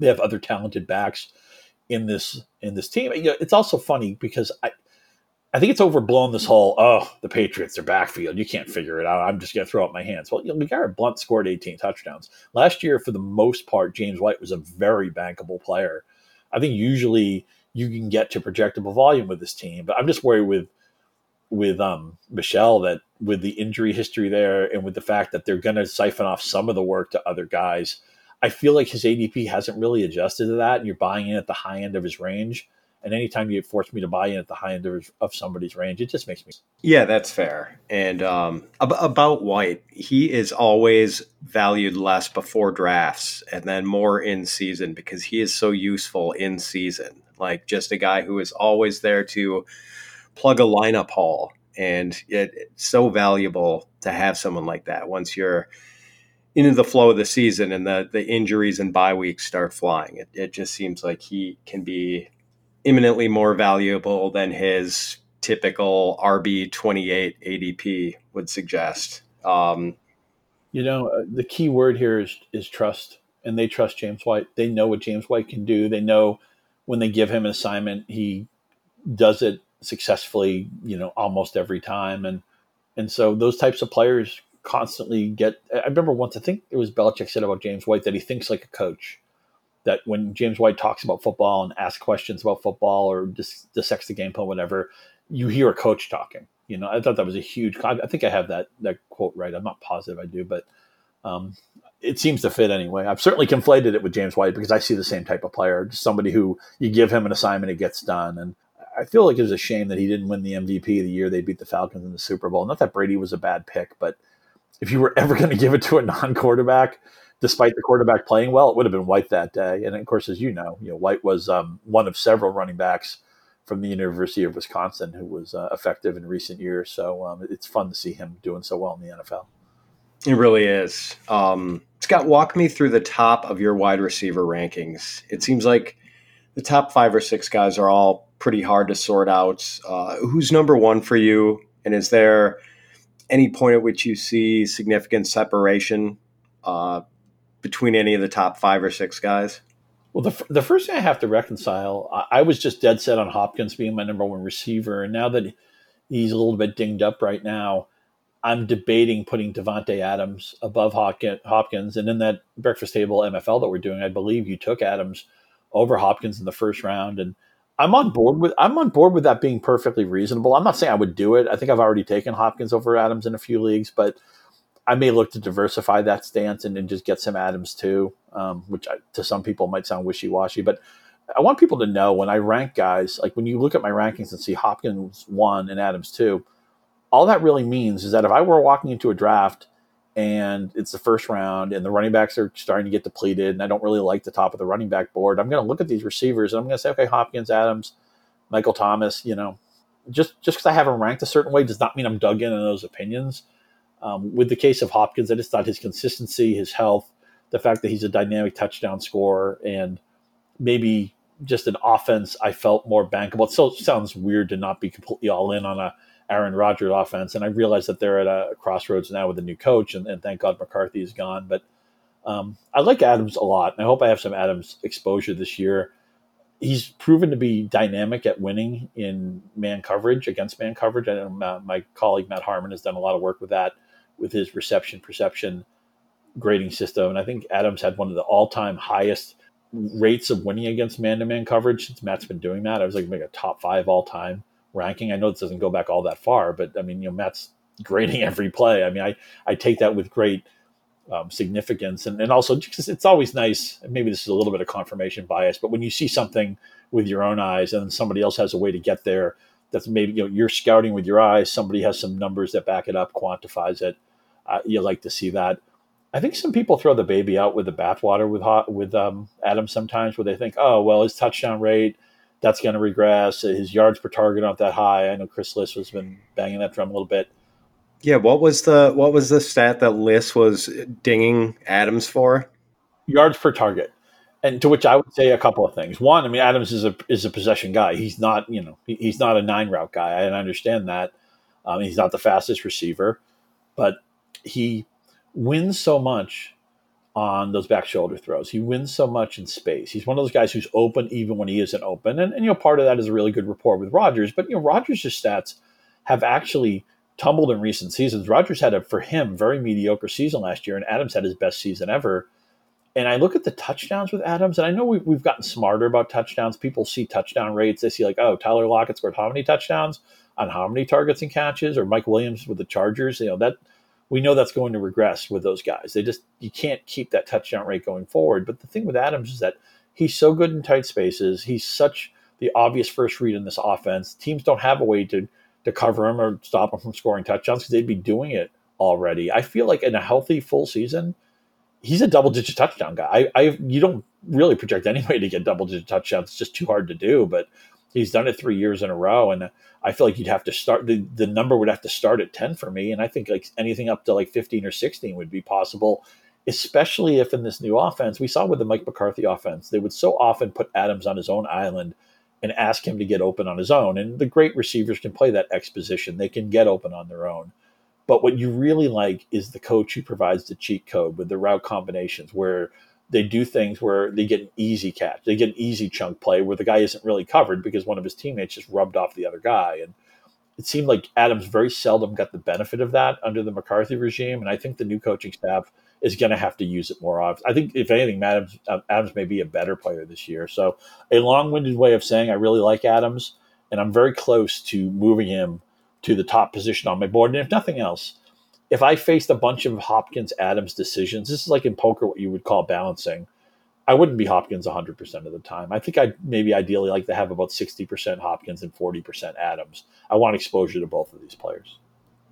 C: They have other talented backs in this in this team. It's also funny because I I think it's overblown this whole, oh, the Patriots are backfield. You can't figure it out. I'm just going to throw up my hands. Well, you know, Blunt scored 18 touchdowns. Last year, for the most part, James White was a very bankable player. I think usually you can get to projectable volume with this team, but I'm just worried with with um, Michel that with the injury history there and with the fact that they're going to siphon off some of the work to other guys, I feel like his ADP hasn't really adjusted to that, and you're buying in at the high end of his range. And anytime you force me to buy in at the high end of, somebody's range, it just makes me.
B: Yeah, that's fair. And um, ab- about White, he is always valued less before drafts and then more in season because he is so useful in season. Like just a guy who is always there to plug a lineup hole. And it, it's so valuable to have someone like that once you're into the flow of the season and the, the injuries and bye weeks start flying. It, it just seems like he can be imminently more valuable than his typical RB 28 ADP would suggest. Um,
C: you know, uh, the key word here is, is trust, and they trust James White. They know what James White can do. They know when they give him an assignment, he does it successfully, you know, almost every time. And, and so those types of players constantly get, I remember once, I think it was Belichick said about James White that he thinks like a coach that when James White talks about football and asks questions about football or dis- dissects the game plan, whatever, you hear a coach talking. You know, I thought that was a huge. I think I have that that quote right. I'm not positive I do, but um, it seems to fit anyway. I've certainly conflated it with James White because I see the same type of player, just somebody who you give him an assignment, it gets done. And I feel like it was a shame that he didn't win the MVP the year they beat the Falcons in the Super Bowl. Not that Brady was a bad pick, but if you were ever going to give it to a non-quarterback, despite the quarterback playing well, it would have been White that day. And of course, as you know, you know White was um, one of several running backs from the University of Wisconsin who was uh, effective in recent years. So um, it's fun to see him doing so well in the NFL.
B: It really is. Um, Scott, walk me through the top of your wide receiver rankings. It seems like the top five or six guys are all pretty hard to sort out. Uh, who's number one for you? And is there any point at which you see significant separation uh, between any of the top five or six guys?
C: Well, the, the first thing I have to reconcile, I, I was just dead set on Hopkins being my number one receiver. And now that he's a little bit dinged up right now, I'm debating putting Davante Adams above Hopkins. And in that breakfast table MFL that we're doing, I believe you took Adams over Hopkins in the first round. And I'm on board with I'm on board with that being perfectly reasonable. I'm not saying I would do it. I think I've already taken Hopkins over Adams in a few leagues, but I may look to diversify that stance and, and just get some Adams too, um, which I, to some people might sound wishy washy. But I want people to know when I rank guys, like when you look at my rankings and see Hopkins one and Adams two, all that really means is that if I were walking into a draft and it's the first round and the running backs are starting to get depleted and I don't really like the top of the running back board, I'm going to look at these receivers and I'm going to say, okay, Hopkins, Adams, Michael Thomas, you know, just just because I have them ranked a certain way does not mean I'm dug in on those opinions. Um, with the case of Hopkins, I just thought his consistency, his health, the fact that he's a dynamic touchdown scorer, and maybe just an offense I felt more bankable. It still sounds weird to not be completely all in on a Aaron Rodgers offense, and I realize that they're at a crossroads now with a new coach, and, and thank God McCarthy is gone. But um, I like Adams a lot, and I hope I have some Adams exposure this year. he's proven to be dynamic at winning in man coverage against man coverage. My, my colleague Matt Harmon has done a lot of work with that with his reception perception grading system. And I think Adams had one of the all time highest rates of winning against man to man coverage since Matt's been doing that. I was like, make a top five all time ranking. I know this doesn't go back all that far, but I mean, you know, Matt's grading every play. I mean, I, I take that with great um, significance. And, and also, just, it's always nice. Maybe this is a little bit of confirmation bias, but when you see something with your own eyes and somebody else has a way to get there, that's maybe you know you're scouting with your eyes. Somebody has some numbers that back it up, quantifies it. Uh, you like to see that. I think some people throw the baby out with the bathwater with hot, with um, Adams sometimes, where they think, oh well, his touchdown rate that's going to regress. His yards per target aren't that high. I know Chris Liss has been banging that drum a little bit.
B: Yeah, what was the what was the stat that Liss was dinging Adams for?
C: Yards per target, and to which I would say a couple of things. One, I mean, Adams is a is a possession guy. He's not you know he, he's not a nine route guy. I understand that. Um, he's not the fastest receiver, but he wins so much on those back shoulder throws. He wins so much in space. He's one of those guys who's open even when he isn't open. And, and you know, part of that is a really good rapport with Rodgers. But you know, Rodgers' stats have actually tumbled in recent seasons. Rodgers had a, for him, very mediocre season last year, and Adams had his best season ever. And I look at the touchdowns with Adams, and I know we've, we've gotten smarter about touchdowns. People see touchdown rates. They see, like, oh, Tyler Lockett scored how many touchdowns on how many targets and catches, or Mike Williams with the Chargers. You know, that we know that's going to regress with those guys. They just, you can't keep that touchdown rate going forward. But the thing with Adams is that he's so good in tight spaces. He's such the obvious first read in this offense. Teams don't have a way to to cover him or stop him from scoring touchdowns because they'd be doing it already. I feel like in a healthy full season, he's a double digit touchdown guy. I, I you don't really project anybody to get double digit touchdowns. It's just too hard to do. But he's done it three years in a row, and I feel like you'd have to start the the number would have to start at ten for me, and I think like anything up to like fifteen or sixteen would be possible. Especially if in this new offense, we saw with the Mike McCarthy offense, they would so often put Adams on his own island and ask him to get open on his own. And the great receivers can play that exposition, they can get open on their own. But what you really like is the coach who provides the cheat code with the route combinations where they do things where they get an easy catch, they get an easy chunk play where the guy isn't really covered because one of his teammates just rubbed off the other guy. And it seemed like Adams very seldom got the benefit of that under the McCarthy regime. And I think the new coaching staff is going to have to use it more often. I think, if anything, Adams, uh, Adams may be a better player this year. So, a long winded way of saying I really like Adams, and I'm very close to moving him to the top position on my board. And if nothing else, if I faced a bunch of Hopkins Adams decisions, this is like in poker what you would call balancing. I wouldn't be Hopkins 100% of the time. I think I'd maybe ideally like to have about 60% Hopkins and 40% Adams. I want exposure to both of these players.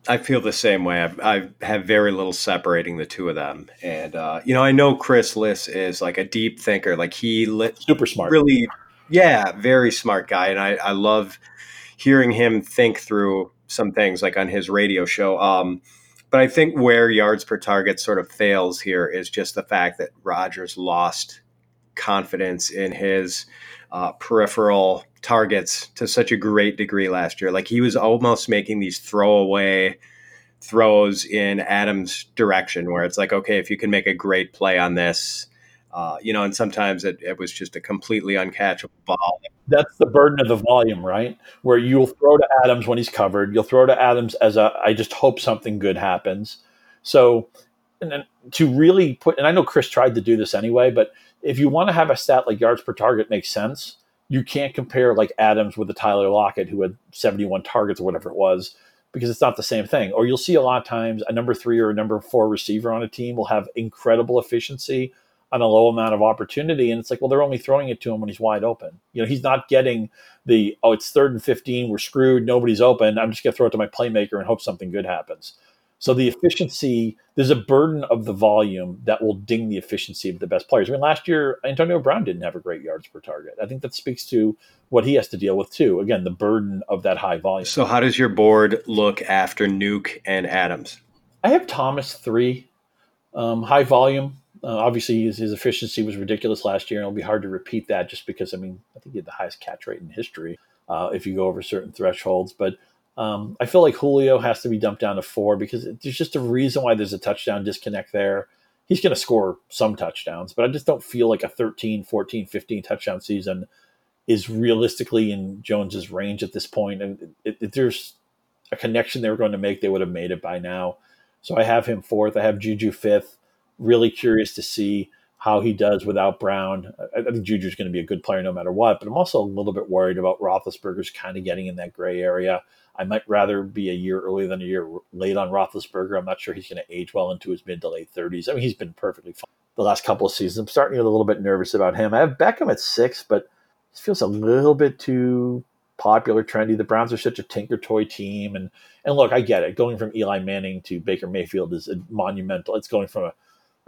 B: I feel the same way. I've, I have very little separating the two of them, and uh, you know, I know Chris Liss is like a deep thinker. Like he lit,
C: super smart,
B: really, yeah, very smart guy, and I, I love hearing him think through some things like on his radio show. Um, but I think where yards per target sort of fails here is just the fact that Rodgers lost confidence in his uh, peripheral targets to such a great degree last year. Like he was almost making these throwaway throws in Adams' direction, where it's like, okay, if you can make a great play on this, uh, you know, and sometimes it, it, was just a completely uncatchable ball.
C: That's the burden of the volume, right? Where you'll throw to Adams when he's covered. You'll throw to Adams as a, I just hope something good happens. So, and then to really put, and I know Chris tried to do this anyway, but if you want to have a stat like yards per target makes sense, you can't compare like Adams with the Tyler Lockett who had 71 targets or whatever it was because it's not the same thing. Or you'll see a lot of times a number three or a number four receiver on a team will have incredible efficiency on a low amount of opportunity. And it's like, well, they're only throwing it to him when he's wide open. You know, he's not getting the, oh, it's third and 15, we're screwed, nobody's open. I'm just going to throw it to my playmaker and hope something good happens. So the efficiency, there's a burden of the volume that will ding the efficiency of the best players. I mean, last year Antonio Brown didn't have a great yards per target. I think that speaks to what he has to deal with too. Again, the burden of that high volume.
B: So how does your board look after Nuke and Adams?
C: I have Thomas three, um, high volume. Uh, obviously, his, his, efficiency was ridiculous last year, and it'll be hard to repeat that just because I mean I think he had the highest catch rate in history uh, if you go over certain thresholds, but. Um, I feel like Julio has to be dumped down to four because there's just a reason why there's a touchdown disconnect there. He's going to score some touchdowns, but I just don't feel like a 13, 14, 15 touchdown season is realistically in Jones's range at this point. And if there's a connection they were going to make, they would have made it by now. So I have him fourth. I have Juju fifth. Really curious to see how he does without Brown. I, think Juju's going to be a good player no matter what, but I'm also a little bit worried about Roethlisberger's kind of getting in that gray area. I might rather be a year early than a year late on Roethlisberger. I'm not sure he's going to age well into his mid to late 30s. I mean, he's been perfectly fine the last couple of seasons. I'm starting to get a little bit nervous about him. I have Beckham at six, but it feels a little bit too popular, trendy. The Browns are such a tinker toy team, and and look, I get it. Going from Eli Manning to Baker Mayfield is monumental. It's going from a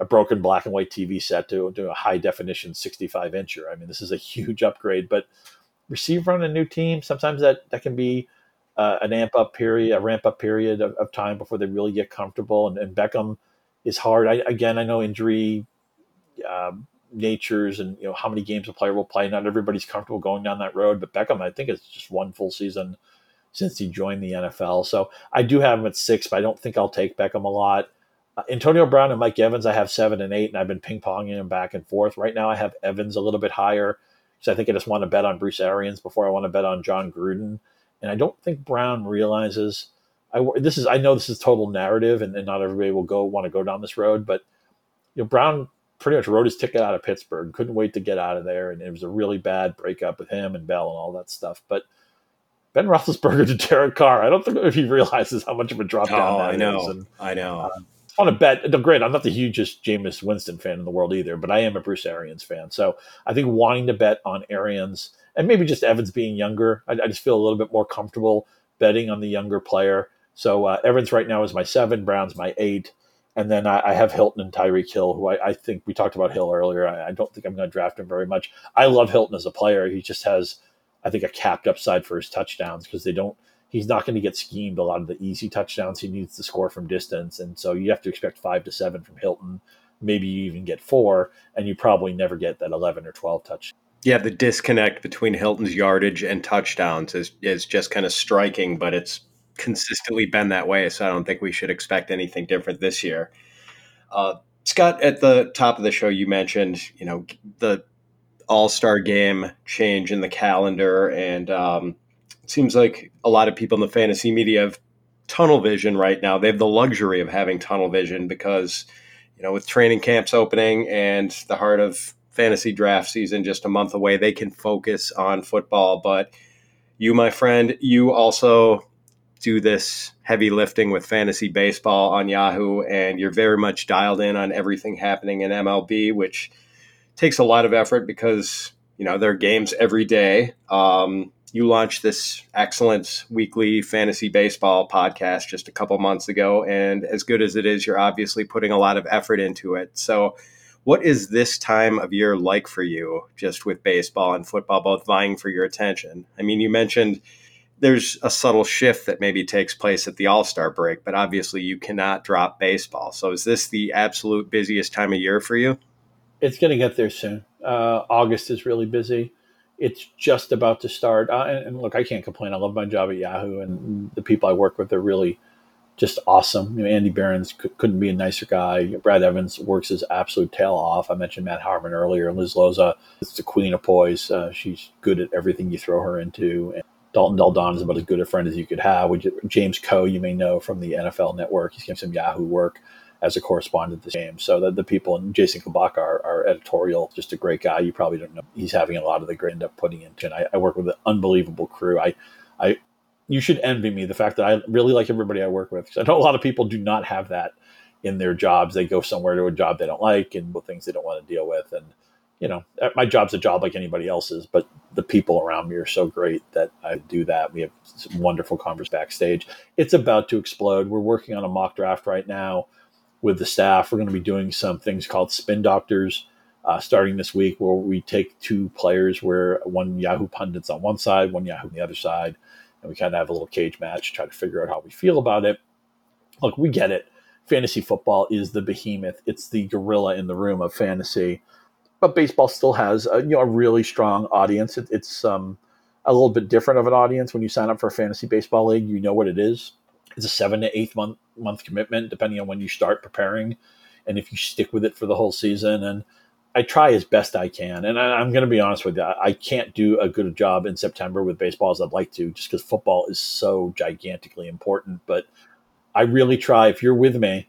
C: a broken black and white TV set to, to a high definition 65 incher. I mean, this is a huge upgrade, but receiver on a new team, sometimes that, that can be uh, an amp up period, a ramp up period of, of, time before they really get comfortable. And, and Beckham is hard. I, again, I know injury um, natures and you know how many games a player will play. Not everybody's comfortable going down that road, but Beckham, I think, it's just one full season since he joined the NFL. So I do have him at six, but I don't think I'll take Beckham a lot. Antonio Brown and Mike Evans, I have seven and eight, and I've been ping ponging them back and forth. Right now, I have Evans a little bit higher because I think I just want to bet on Bruce Arians before I want to bet on Jon Gruden. And I don't think Brown realizes. I this is I know this is total narrative, and, and not everybody will go want to go down this road, but you know Brown pretty much wrote his ticket out of Pittsburgh, couldn't wait to get out of there, and it was a really bad breakup with him and Bell and all that stuff. But Ben Roethlisberger to Derek Carr, I don't think if he realizes how much of a drop down oh, that
B: I know.
C: is.
B: And, I know. Uh,
C: on a bet. Great. I'm not the hugest Jameis Winston fan in the world either, but I am a Bruce Arians fan. So I think wanting to bet on Arians and maybe just Evans being younger, I, I just feel a little bit more comfortable betting on the younger player. So uh, Evans right now is my seven, Brown's my eight. And then I, I have Hilton and Tyreek Hill, who I, I, think we talked about Hill earlier. I, I don't think I'm going to draft him very much. I love Hilton as a player. He just has, I think, a capped upside for his touchdowns because they don't – he's not going to get schemed a lot of the easy touchdowns. He needs to score from distance, and so you have to expect five to seven from Hilton. Maybe you even get four, and you probably never get that eleven or twelve touch.
B: Yeah, the disconnect between Hilton's yardage and touchdowns is is just kind of striking, but it's consistently been that way. So I don't think we should expect anything different this year. Uh, Scott, at the top of the show, you mentioned you know the All Star game change in the calendar, and um, seems like a lot of people in the fantasy media have tunnel vision right now. They have the luxury of having tunnel vision because, you know, with training camps opening and the heart of fantasy draft season just a month away, they can focus on football. But you, my friend, you also do this heavy lifting with fantasy baseball on Yahoo, and you're very much dialed in on everything happening in MLB, which takes a lot of effort because you know there are games every day. Um, you launched this excellent weekly fantasy baseball podcast just a couple months ago. And as good as it is, you're obviously putting a lot of effort into it. So, what is this time of year like for you, just with baseball and football both vying for your attention? I mean, you mentioned there's a subtle shift that maybe takes place at the All Star break, but obviously you cannot drop baseball. So, is this the absolute busiest time of year for you?
C: It's going to get there soon. Uh, August is really busy it's just about to start. Uh, and, and, look, I can't complain. I love my job at Yahoo, and the people I work with are really just awesome. You know, Andy Behrens c- couldn't be a nicer guy. Brad Evans works his absolute tail off. I mentioned Matt Harmon earlier. Liz Loza is the queen of poise. Uh, she's good at everything you throw her into. And Dalton Del Don is about as good a friend as you could have. James Koh, you may know from the NFL Network. He's getting some Yahoo work as a correspondent this game. So that the people and Jason Kabak, our editorial, just a great guy. You probably don't know. He's having a lot of the great end up putting into. And I, I work with an unbelievable crew. I, I, you should envy me the fact that I really like everybody I work with. I know a lot of people do not have that in their jobs. They go somewhere to a job they don't like and things they don't want to deal with. And you know, uh, my job's a job like anybody else's, but the people around me are so great that I do that. We have some wonderful conversations backstage. It's about to explode. We're working on a mock draft right now with the staff. We're going to be doing some things called spin doctors uh, starting this week, where we take two players, where one Yahoo pundits on one side, one Yahoo on the other side, and we kind of have a little cage match, try to figure out how we feel about it. Look, we get it. Fantasy football is the behemoth. It's the gorilla in the room of fantasy, but baseball still has a, you know a really strong audience. It, it's um, a little bit different of an audience when you sign up for a fantasy baseball league. You know what it is it's a seven to eight month month commitment, depending on when you start preparing, and if you stick with it for the whole season. And I try as best I can, and I, am going to be honest with you. I can't do a good job in September with baseball as I'd like to, just because football is so gigantically important. But I really try. If you're with me,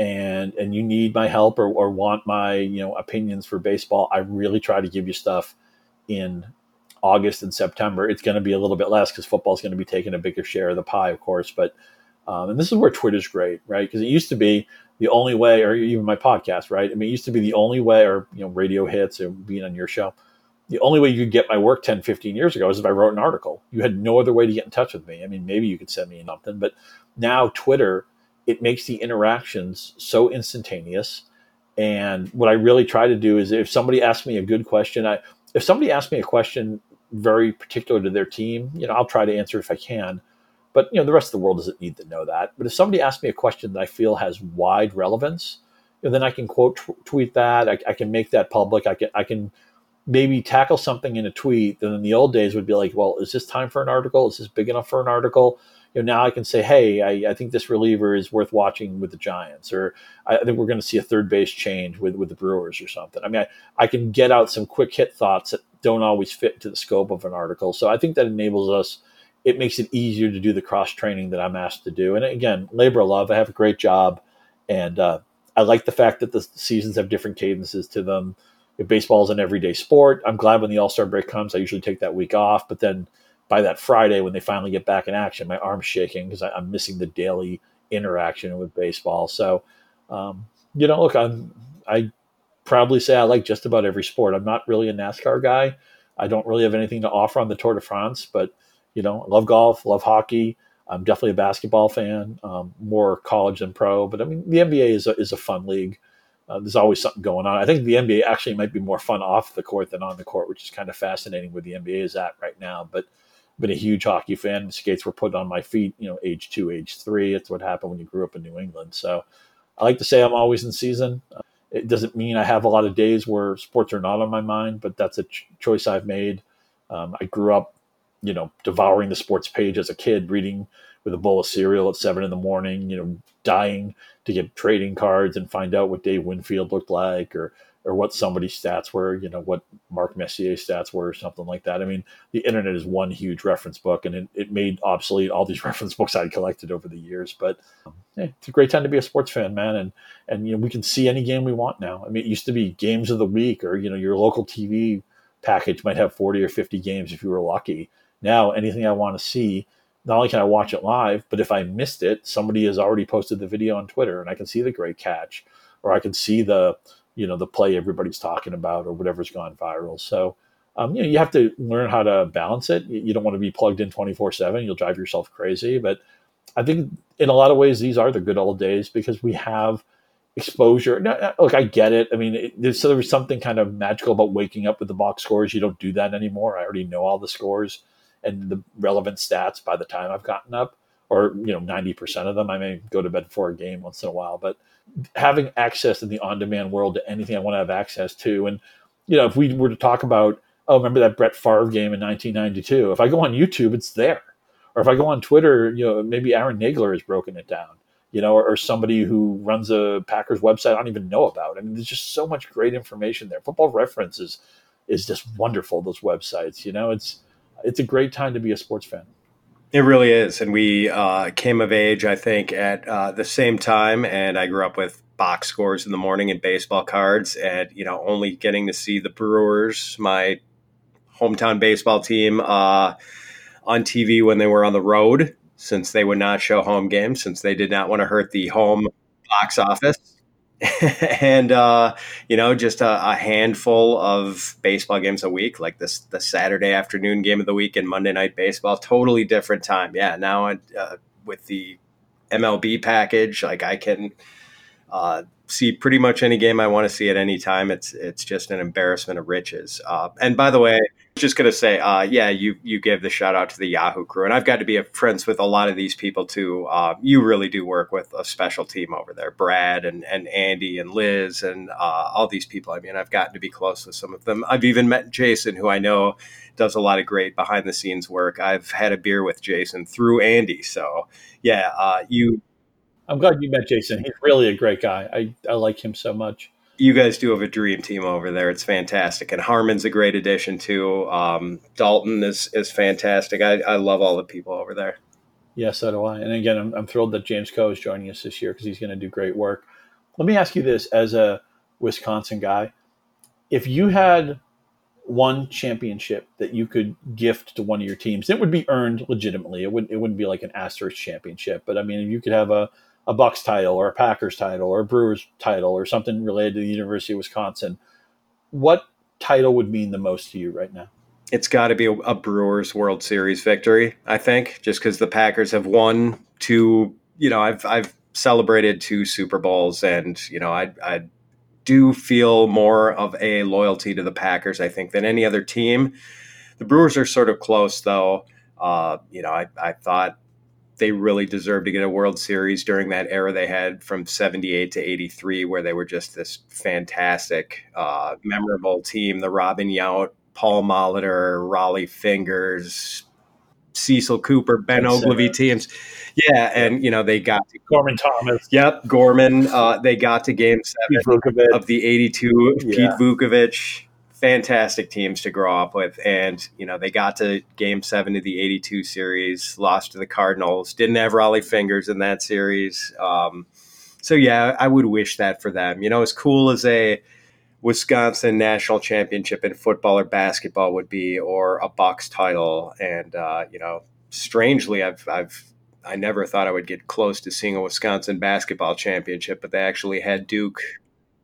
C: and and you need my help or, or want my you know opinions for baseball, I really try to give you stuff in August and September. It's going to be a little bit less because football is going to be taking a bigger share of the pie, of course. But um, and this is where Twitter's great, right? Because it used to be the only way, or even my podcast, right? I mean, it used to be the only way, or you know, radio hits and being on your show. The only way you could get my work 10, 15 years ago is if I wrote an article. You had no other way to get in touch with me. I mean, maybe you could send me something, but now Twitter it makes the interactions so instantaneous. And what I really try to do is if somebody asks me a good question, I if somebody asks me a question very particular to their team, you know, I'll try to answer if I can. But you know, the rest of the world doesn't need to know that. But if somebody asks me a question that I feel has wide relevance, you know, then I can quote t- tweet that. I, I, can make that public. I can I can maybe tackle something in a tweet that in the old days would be like, well, is this time for an article? Is this big enough for an article? you know, now I can say, hey, I, I, think this reliever is worth watching with the Giants, or I think we're going to see a third base change with, with the Brewers or something. I mean, I, I can get out some quick hit thoughts that don't always fit to the scope of an article. So I think that enables us, it makes it easier to do the cross training that I'm asked to do. And again, labor of love, I have a great job. And uh, I like the fact that the seasons have different cadences to them. If baseball is an everyday sport, I'm glad when the All Star break comes, I usually take that week off, but then by that Friday when they finally get back in action, my arm's shaking because I'm missing the daily interaction with baseball. So, um, you know, look, I'm I proudly say I like just about every sport. I'm not really a NASCAR guy. I don't really have anything to offer on the Tour de France, but you know, I love golf, love hockey. I'm definitely a basketball fan, um, more college than pro. But I mean, the NBA is a, is a fun league. Uh, there's always something going on. I think the NBA actually might be more fun off the court than on the court, which is kind of fascinating where the NBA is at right now. But I've been a huge hockey fan. Skates were put on my feet, you know, age two, age three. It's what happened when you grew up in New England. So I like to say I'm always in season. It doesn't mean I have a lot of days where sports are not on my mind, but that's a ch- choice I've made. Um, I grew up, you know, devouring the sports page as a kid, reading with a bowl of cereal at seven in the morning, you know, dying to get trading cards and find out what Dave Winfield looked like or or what somebody's stats were, you know, what Mark Messier's stats were, or something like that. I mean, the internet is one huge reference book, and it, it made obsolete all these reference books I collected over the years. But um, it's a great time to be a sports fan, man, and and you know we can see any game we want now. I mean, it used to be games of the week, or you know, your local TV package might have forty or fifty games if you were lucky. Now, anything I want to see. Not only can I watch it live, but if I missed it, somebody has already posted the video on Twitter, and I can see the great catch, or I can see the you know the play everybody's talking about or whatever's gone viral. So um, you know you have to learn how to balance it. You don't want to be plugged in twenty four seven. You'll drive yourself crazy. But I think in a lot of ways these are the good old days because we have exposure. No, look, I get it. I mean, it, so there was something kind of magical about waking up with the box scores. You don't do that anymore. I already know all the scores and the relevant stats by the time I've gotten up, or you know, ninety percent of them. I may go to bed for a game once in a while, but having access in the on-demand world to anything I want to have access to. And you know, if we were to talk about, oh, remember that Brett Favre game in 1992? If I go on YouTube, it's there. Or if I go on Twitter, you know, maybe Aaron Nagler has broken it down. You know, or, or somebody who runs a Packers website I don't even know about. I mean, there's just so much great information there. Football Reference is is just wonderful. Those websites, you know, it's it's a great time to be a sports fan.
B: It really is. And we uh, came of age, I think, at uh, the same time. And I grew up with box scores in the morning and baseball cards, and, you know, only getting to see the Brewers, my hometown baseball team, uh, on TV when they were on the road, since they would not show home games, since they did not want to hurt the home box office. and uh, you know, just a, a, handful of baseball games a week, like this the Saturday afternoon game of the week and Monday night baseball. Totally different time. Yeah, now uh, with the MLB package, like I can uh, see pretty much any game I want to see at any time. It's it's just an embarrassment of riches. Uh, and by the way, just gonna say, uh, yeah, you you gave the shout out to the Yahoo crew, and I've got to be friends with a lot of these people too. Uh, you really do work with a special team over there, Brad and and Andy and Liz and uh, all these people. I mean, I've gotten to be close with some of them. I've even met Jason, who I know does a lot of great behind the scenes work. I've had a beer with Jason through Andy, so yeah, uh, you.
C: I'm glad you met Jason. He's really a great guy. I, I like him so much.
B: You guys do have a dream team over there. It's fantastic, and Harmon's a great addition too. Um, Dalton is is fantastic. I, I love all the people over there.
C: Yeah, so do I. And again, I'm, I'm thrilled that James Koh is joining us this year because he's going to do great work. Let me ask you this: as a Wisconsin guy, if you had one championship that you could gift to one of your teams, it would be earned legitimately. It wouldn't it wouldn't be like an asterisk championship, but I mean, if you could have a a Bucks title or a Packers title or a Brewers title or something related to the University of Wisconsin, what title would mean the most to you right now?
B: It's got to be a, a, Brewers World Series victory, I think, just because the Packers have won two. You know, I've I've celebrated two Super Bowls, and you know, I I do feel more of a loyalty to the Packers, I think, than any other team. The Brewers are sort of close, though. Uh, you know, I, I thought they really deserved to get a World Series during that era they had from 78 to 83, where they were just this fantastic, uh, memorable team. The Robin Yount, Paul Molitor, Rollie Fingers, Cecil Cooper, Ben Oglivie teams. Yeah, and you know they got to,
C: Gorman Thomas.
B: Yep, Gorman. Uh, they got to Game Seven of the '82. Yeah. Pete Vukovich fantastic teams to grow up with. And, you know, they got to game seven of the 82 series, lost to the Cardinals, didn't have Rollie Fingers in that series. Um, so, yeah, I would wish that for them. You know, as cool as a Wisconsin national championship in football or basketball would be, or a Bucks title. And, uh, you know, strangely, I've, I've, I never thought I would get close to seeing a Wisconsin basketball championship, but they actually had Duke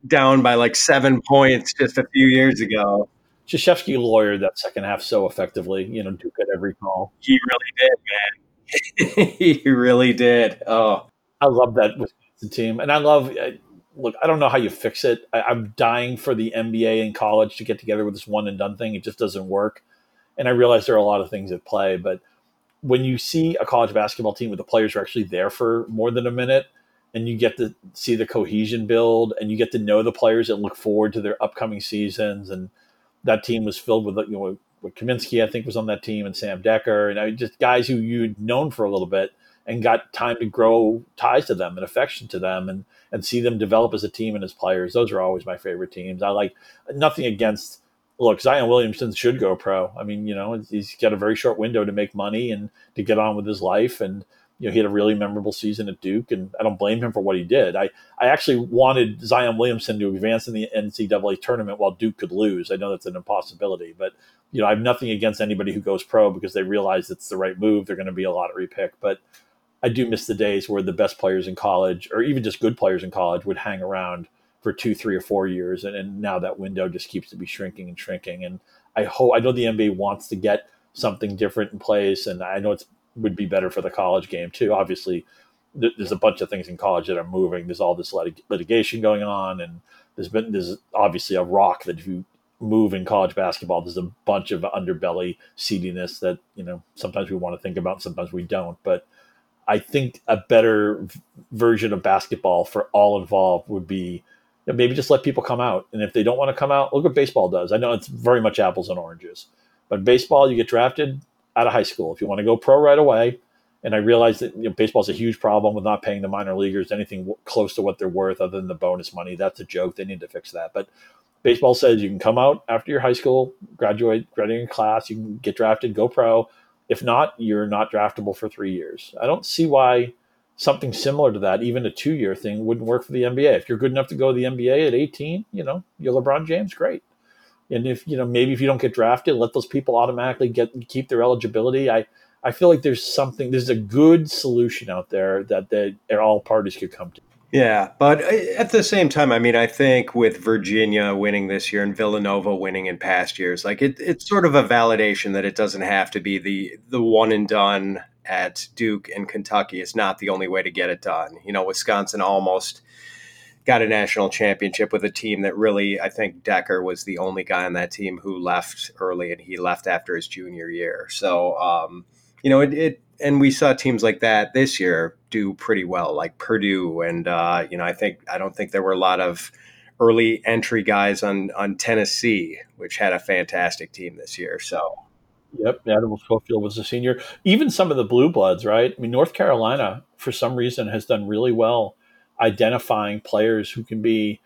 B: down by like seven points just a few years ago.
C: Krzyzewski lawyered that second half so effectively, you know, Duke at every call.
B: He really did, man. he really did. Oh,
C: I love that Wisconsin team, and I love. Uh, look, I don't know how you fix it. I, I'm dying for the NBA and college to get together with this one and done thing. It just doesn't work, and I realize there are a lot of things at play. But when you see a college basketball team where the players are actually there for more than a minute, and you get to see the cohesion build and you get to know the players that look forward to their upcoming seasons and that team was filled with you know with Kaminsky I think was on that team and Sam Dekker and I just guys who you'd known for a little bit and got time to grow ties to them and affection to them and and see them develop as a team and as players. Those are always my favorite teams. I like nothing against look Zion Williamson should go pro. I mean you know he's got a very short window to make money and to get on with his life and you know, he had a really memorable season at Duke, and I don't blame him for what he did. I, I actually wanted Zion Williamson to advance in the NCAA tournament while Duke could lose. I know that's an impossibility, but you know, I have nothing against anybody who goes pro because they realize it's the right move. They're going to be a lottery pick, but I do miss the days where the best players in college, or even just good players in college, would hang around for two, three, or four years, and, and now that window just keeps to be shrinking and shrinking. And I hope I know the NBA wants to get something different in place, and I know it's would be better for the college game too. Obviously, th- there's a bunch of things in college that are moving. There's all this lit- litigation going on, and there's been there's obviously a rock that if you move in college basketball, there's a bunch of underbelly seediness that you know sometimes we want to think about, sometimes we don't. But I think a better v- version of basketball for all involved would be maybe just let people come out, and if they don't want to come out, look what baseball does. I know it's very much apples and oranges, but baseball, you get drafted, out of high school. If you want to go pro right away, and I realize that you know, baseball is a huge problem with not paying the minor leaguers anything close to what they're worth other than the bonus money. That's a joke. They need to fix that. But baseball says you can come out after your high school, graduate, graduating class, you can get drafted, go pro. If not, you're not draftable for three years. I don't see why something similar to that, even a two year thing, wouldn't work for the NBA. If you're good enough to go to the NBA at 18, you know, you're LeBron James, great. And if you know maybe if you don't get drafted, let those people automatically get keep their eligibility. I I feel like there's something there's a good solution out there that that all parties could come to.
B: Yeah, but uh, at the same time, I mean, I think with Virginia winning this year and Villanova winning in past years, like it, it's sort of a validation that it doesn't have to be the the one and done at Duke and Kentucky. It's not the only way to get it done. You know, Wisconsin almost got a national championship with a team that really, I think Dekker was the only guy on that team who left early, and he left after his junior year. So, um, you know, it, it, and we saw teams like that this year do pretty well, like Purdue, and uh, you know, I think I don't think there were a lot of early entry guys on on Tennessee, which had a fantastic team this year. So.
C: Yep, Admiral Schofield was a senior. Even some of the blue bloods, right? I mean, North Carolina, for some reason, has done really well identifying players who can be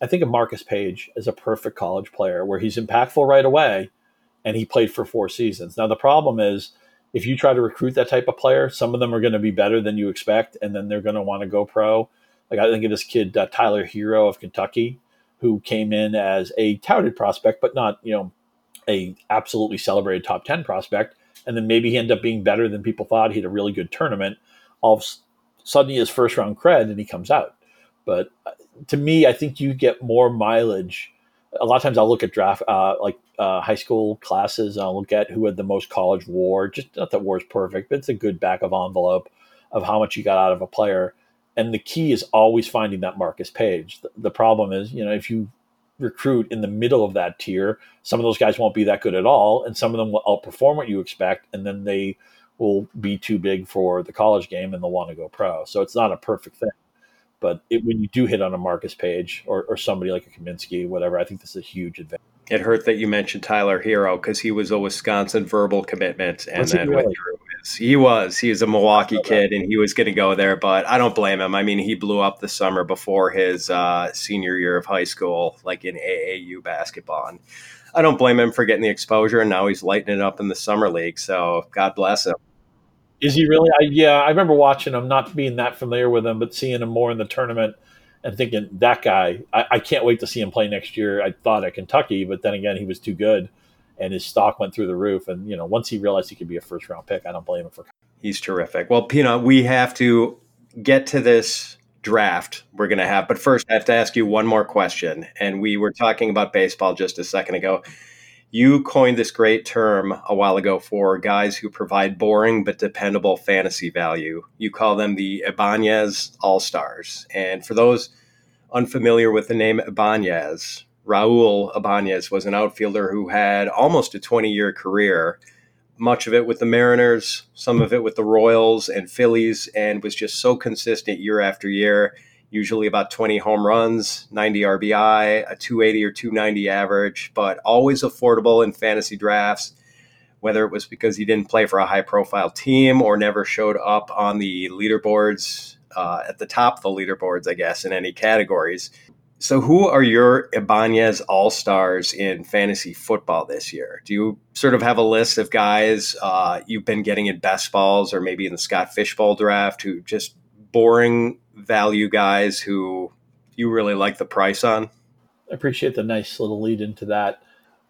C: I think of Marcus Paige as a perfect college player where he's impactful right away and he played for four seasons. Now, the problem is if you try to recruit that type of player, some of them are going to be better than you expect and then they're going to want to go pro. Like I think of this kid, uh, Tyler Herro of Kentucky, who came in as a touted prospect, but not, you know, a absolutely celebrated top 10 prospect. And then maybe he ended up being better than people thought. He had a really good tournament. All of a sudden he has first round cred and he comes out. But uh, to me, I think you get more mileage. A lot of times I'll look at draft, uh, like uh, high school classes, and I'll look at who had the most college war. Just not that war is perfect, but it's a good back of envelope of how much you got out of a player. And the key is always finding that Marcus Paige. The, the problem is, you know, if you recruit in the middle of that tier, some of those guys won't be that good at all, and some of them will outperform what you expect, and then they will be too big for the college game and they'll want to go pro. So it's not a perfect thing. But it, when you do hit on a Marcus Paige or, or somebody like a Kaminsky, whatever, I think this is a huge advantage.
B: It hurt that you mentioned Tyler Herro because he was a Wisconsin verbal commitment, and then really? withdrew he was. He was a Milwaukee kid, and he was going to go there, but I don't blame him. I mean, he blew up the summer before his uh, senior year of high school, like in AAU basketball. And I don't blame him for getting the exposure, and now he's lighting it up in the summer league. So God bless him.
C: Is he really? I, yeah, I remember watching him, not being that familiar with him, but seeing him more in the tournament and thinking that guy. I, I can't wait to see him play next year. I thought at Kentucky, but then again, he was too good and his stock went through the roof. And you know, once he realized he could be a first round pick, I don't blame him for.
B: He's terrific. Well, Pina, we have to get to this draft we're going to have, but first I have to ask you one more question. And we were talking about baseball just a second ago. You coined this great term a while ago for guys who provide boring but dependable fantasy value. You call them the Ibanez All Stars. And for those unfamiliar with the name Ibanez, Raul Ibanez was an outfielder who had almost a 20 year career, much of it with the Mariners, some of it with the Royals and Phillies, and was just so consistent year after year. Usually about 20 home runs, 90 RBI, a 280 or 290 average, but always affordable in fantasy drafts, whether it was because he didn't play for a high profile team or never showed up on the leaderboards uh, at the top of the leaderboards, I guess, in any categories. So, who are your Ibanez All Stars in fantasy football this year? Do you sort of have a list of guys uh, you've been getting in best balls or maybe in the Scott Fish Bowl draft who just boring value guys who you really like the price on?
C: I appreciate the nice little lead into that.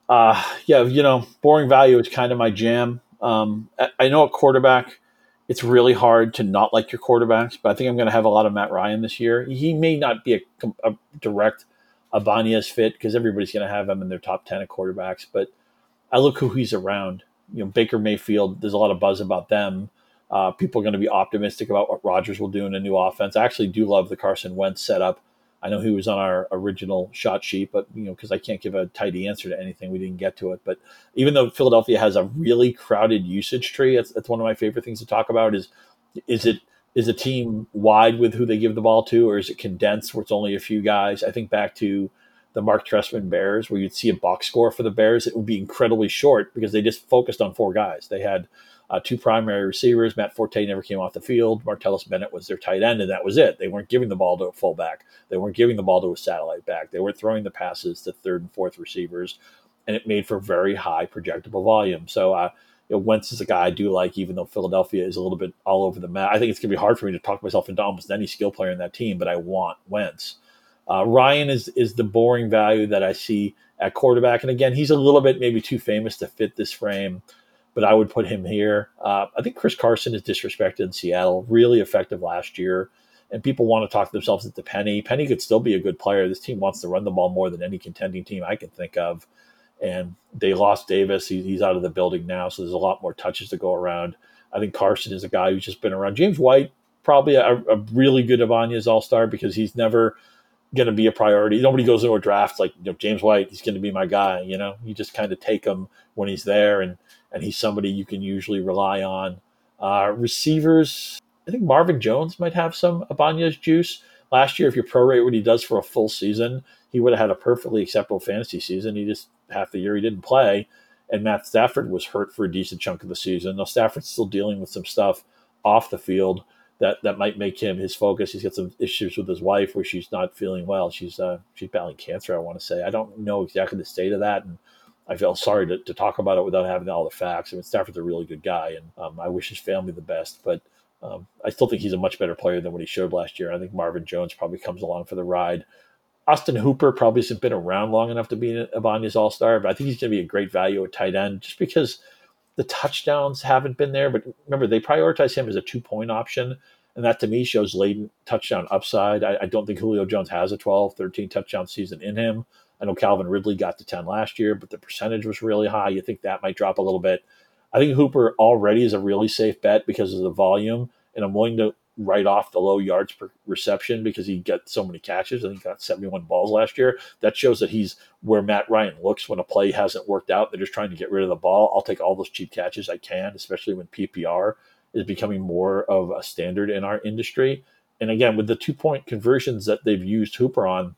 C: Uh, yeah, you know, boring value is kind of my jam. Um, I know a quarterback it's really hard to not like your quarterbacks, but I think I'm going to have a lot of Matt Ryan this year. He may not be a, a direct Ibanez fit because everybody's going to have him in their top 10 of quarterbacks, but I look who he's around. You know, Baker Mayfield, there's a lot of buzz about them. Uh, people are going to be optimistic about what Rodgers will do in a new offense. I actually do love the Carson Wentz setup. I know he was on our original shot sheet, but you know, because I can't give a tidy answer to anything, we didn't get to it. But even though Philadelphia has a really crowded usage tree, that's, that's one of my favorite things to talk about. Is is it is a team wide with who they give the ball to, or is it condensed where it's only a few guys? I think back to the Marc Trestman Bears, where you'd see a box score for the Bears, it would be incredibly short because they just focused on four guys. They had uh, two primary receivers. Matt Forte never came off the field. Martellus Bennett was their tight end, and that was it. They weren't giving the ball to a fullback. They weren't giving the ball to a satellite back. They weren't throwing the passes to third and fourth receivers, and it made for very high projectable volume. So, uh, you know, Wentz is a guy I do like, even though Philadelphia is a little bit all over the map. I think it's going to be hard for me to talk myself into almost any skill player in that team, but I want Wentz. Uh, Ryan is is the boring value that I see at quarterback, and again, he's a little bit maybe too famous to fit this frame but I would put him here. Uh, I think Chris Carson is disrespected in Seattle, really effective last year. And people want to talk to themselves into Penny. Penny could still be a good player. This team wants to run the ball more than any contending team I can think of. And they lost Davis. He, he's out of the building now, so there's a lot more touches to go around. I think Carson is a guy who's just been around. James White, probably a, a really good Ibanez All Star because he's never going to be a priority. Nobody goes into a draft like you know, James White. He's going to be my guy. You know, you just kind of take him when he's there, and and he's somebody you can usually rely on. Uh, receivers, I think Marvin Jones might have some Ibanez juice. Last year, if you prorate what he does for a full season, he would have had a perfectly acceptable fantasy season. He just half the year he didn't play, and Matt Stafford was hurt for a decent chunk of the season. Now Stafford's still dealing with some stuff off the field, that that might make him his focus. He's got some issues with his wife where she's not feeling well. She's uh, she's battling cancer. I want to say I don't know exactly the state of that, and I feel sorry to, to talk about it without having all the facts. I mean, Stafford's a really good guy, and um, I wish his family the best. But um, I still think he's a much better player than what he showed last year. I think Marvin Jones probably comes along for the ride. Austin Hooper probably hasn't been around long enough to be an Ibanez All Star, but I think he's going to be a great value at tight end just because the touchdowns haven't been there. But remember, they prioritize him as a two point option. And that to me shows latent touchdown upside. I, I, don't think Julio Jones has a 12, 13 touchdown season in him. I know Calvin Ridley got to 10 last year, but the percentage was really high. You think that might drop a little bit. I think Hooper already is a really safe bet because of the volume. And I'm willing to write off the low yards per reception because he got so many catches. I think he got 71 balls last year. That shows that he's where Matt Ryan looks when a play hasn't worked out. They're just trying to get rid of the ball. I'll take all those cheap catches I can, especially when PPR is becoming more of a standard in our industry. And again, with the two point conversions that they've used Hooper on,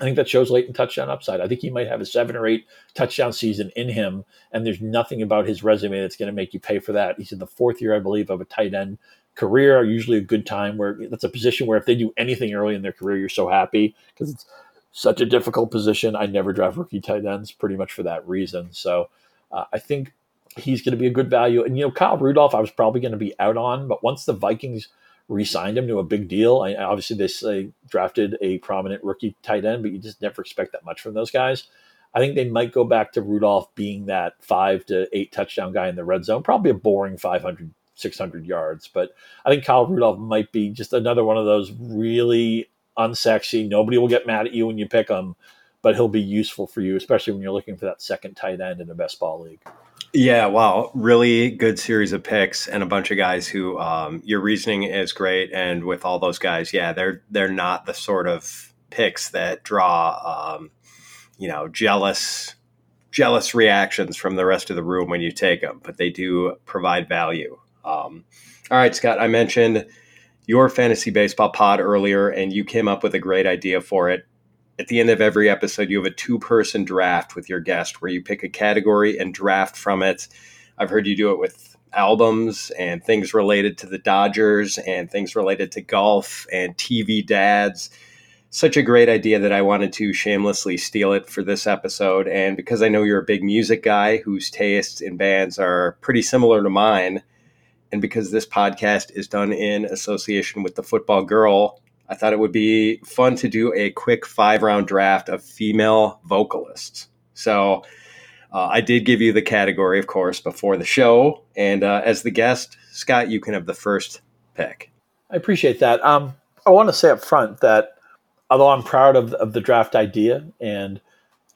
C: I think that shows latent touchdown upside. I think he might have a seven or eight touchdown season in him, and there's nothing about his resume that's going to make you pay for that. He's in the fourth year, I believe, of a tight end career. Usually a good time where that's a position where if they do anything early in their career, you're so happy because it's such a difficult position. I never draft rookie tight ends pretty much for that reason. So uh, I think he's going to be a good value. And you know, Kyle Rudolph, I was probably going to be out on, but once the Vikings re-signed him to a big deal. I, obviously, they say drafted a prominent rookie tight end, but you just never expect that much from those guys. I think they might go back to Rudolph being that five to eight touchdown guy in the red zone, probably a boring 500, 600 yards. But I think Kyle Rudolph might be just another one of those really unsexy. Nobody will get mad at you when you pick him, but he'll be useful for you, especially when you're looking for that second tight end in a best ball league.
B: Yeah, wow, really good series of picks and a bunch of guys who um, your reasoning is great, and with all those guys, yeah, they're they're not the sort of picks that draw, um, you know, jealous jealous reactions from the rest of the room when you take them, but they do provide value. Um, all right, Scott, I mentioned your fantasy baseball pod earlier, and you came up with a great idea for it at the end of every episode, you have a two person draft with your guest where you pick a category and draft from it. I've heard you do it with albums and things related to the Dodgers and things related to golf and TV dads. Such a great idea that I wanted to shamelessly steal it for this episode. And because I know you're a big music guy whose tastes in bands are pretty similar to mine, and because this podcast is done in association with the Football Girl, I thought it would be fun to do a quick five round draft of female vocalists. So uh, I did give you the category, of course, before the show. And uh, as the guest, Scott, you can have the first pick.
C: I appreciate that. Um, I want to say up front that although I'm proud of, of the draft idea, and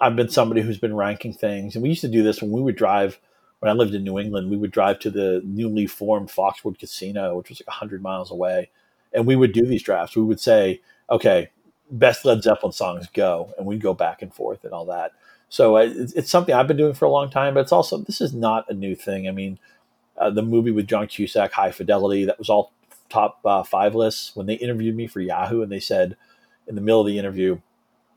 C: I've been somebody who's been ranking things, and we used to do this when we would drive. When I lived in New England, we would drive to the newly formed Foxwood Casino, which was like 100 miles away and we would do these drafts. We would say, okay, best Led Zeppelin songs go, and we'd go back and forth and all that. So it's, it's, something I've been doing for a long time, but it's also this is not a new thing. I mean, uh, the movie with John Cusack, High Fidelity, that was all top uh, five lists. When they interviewed me for Yahoo, and they said in the middle of the interview,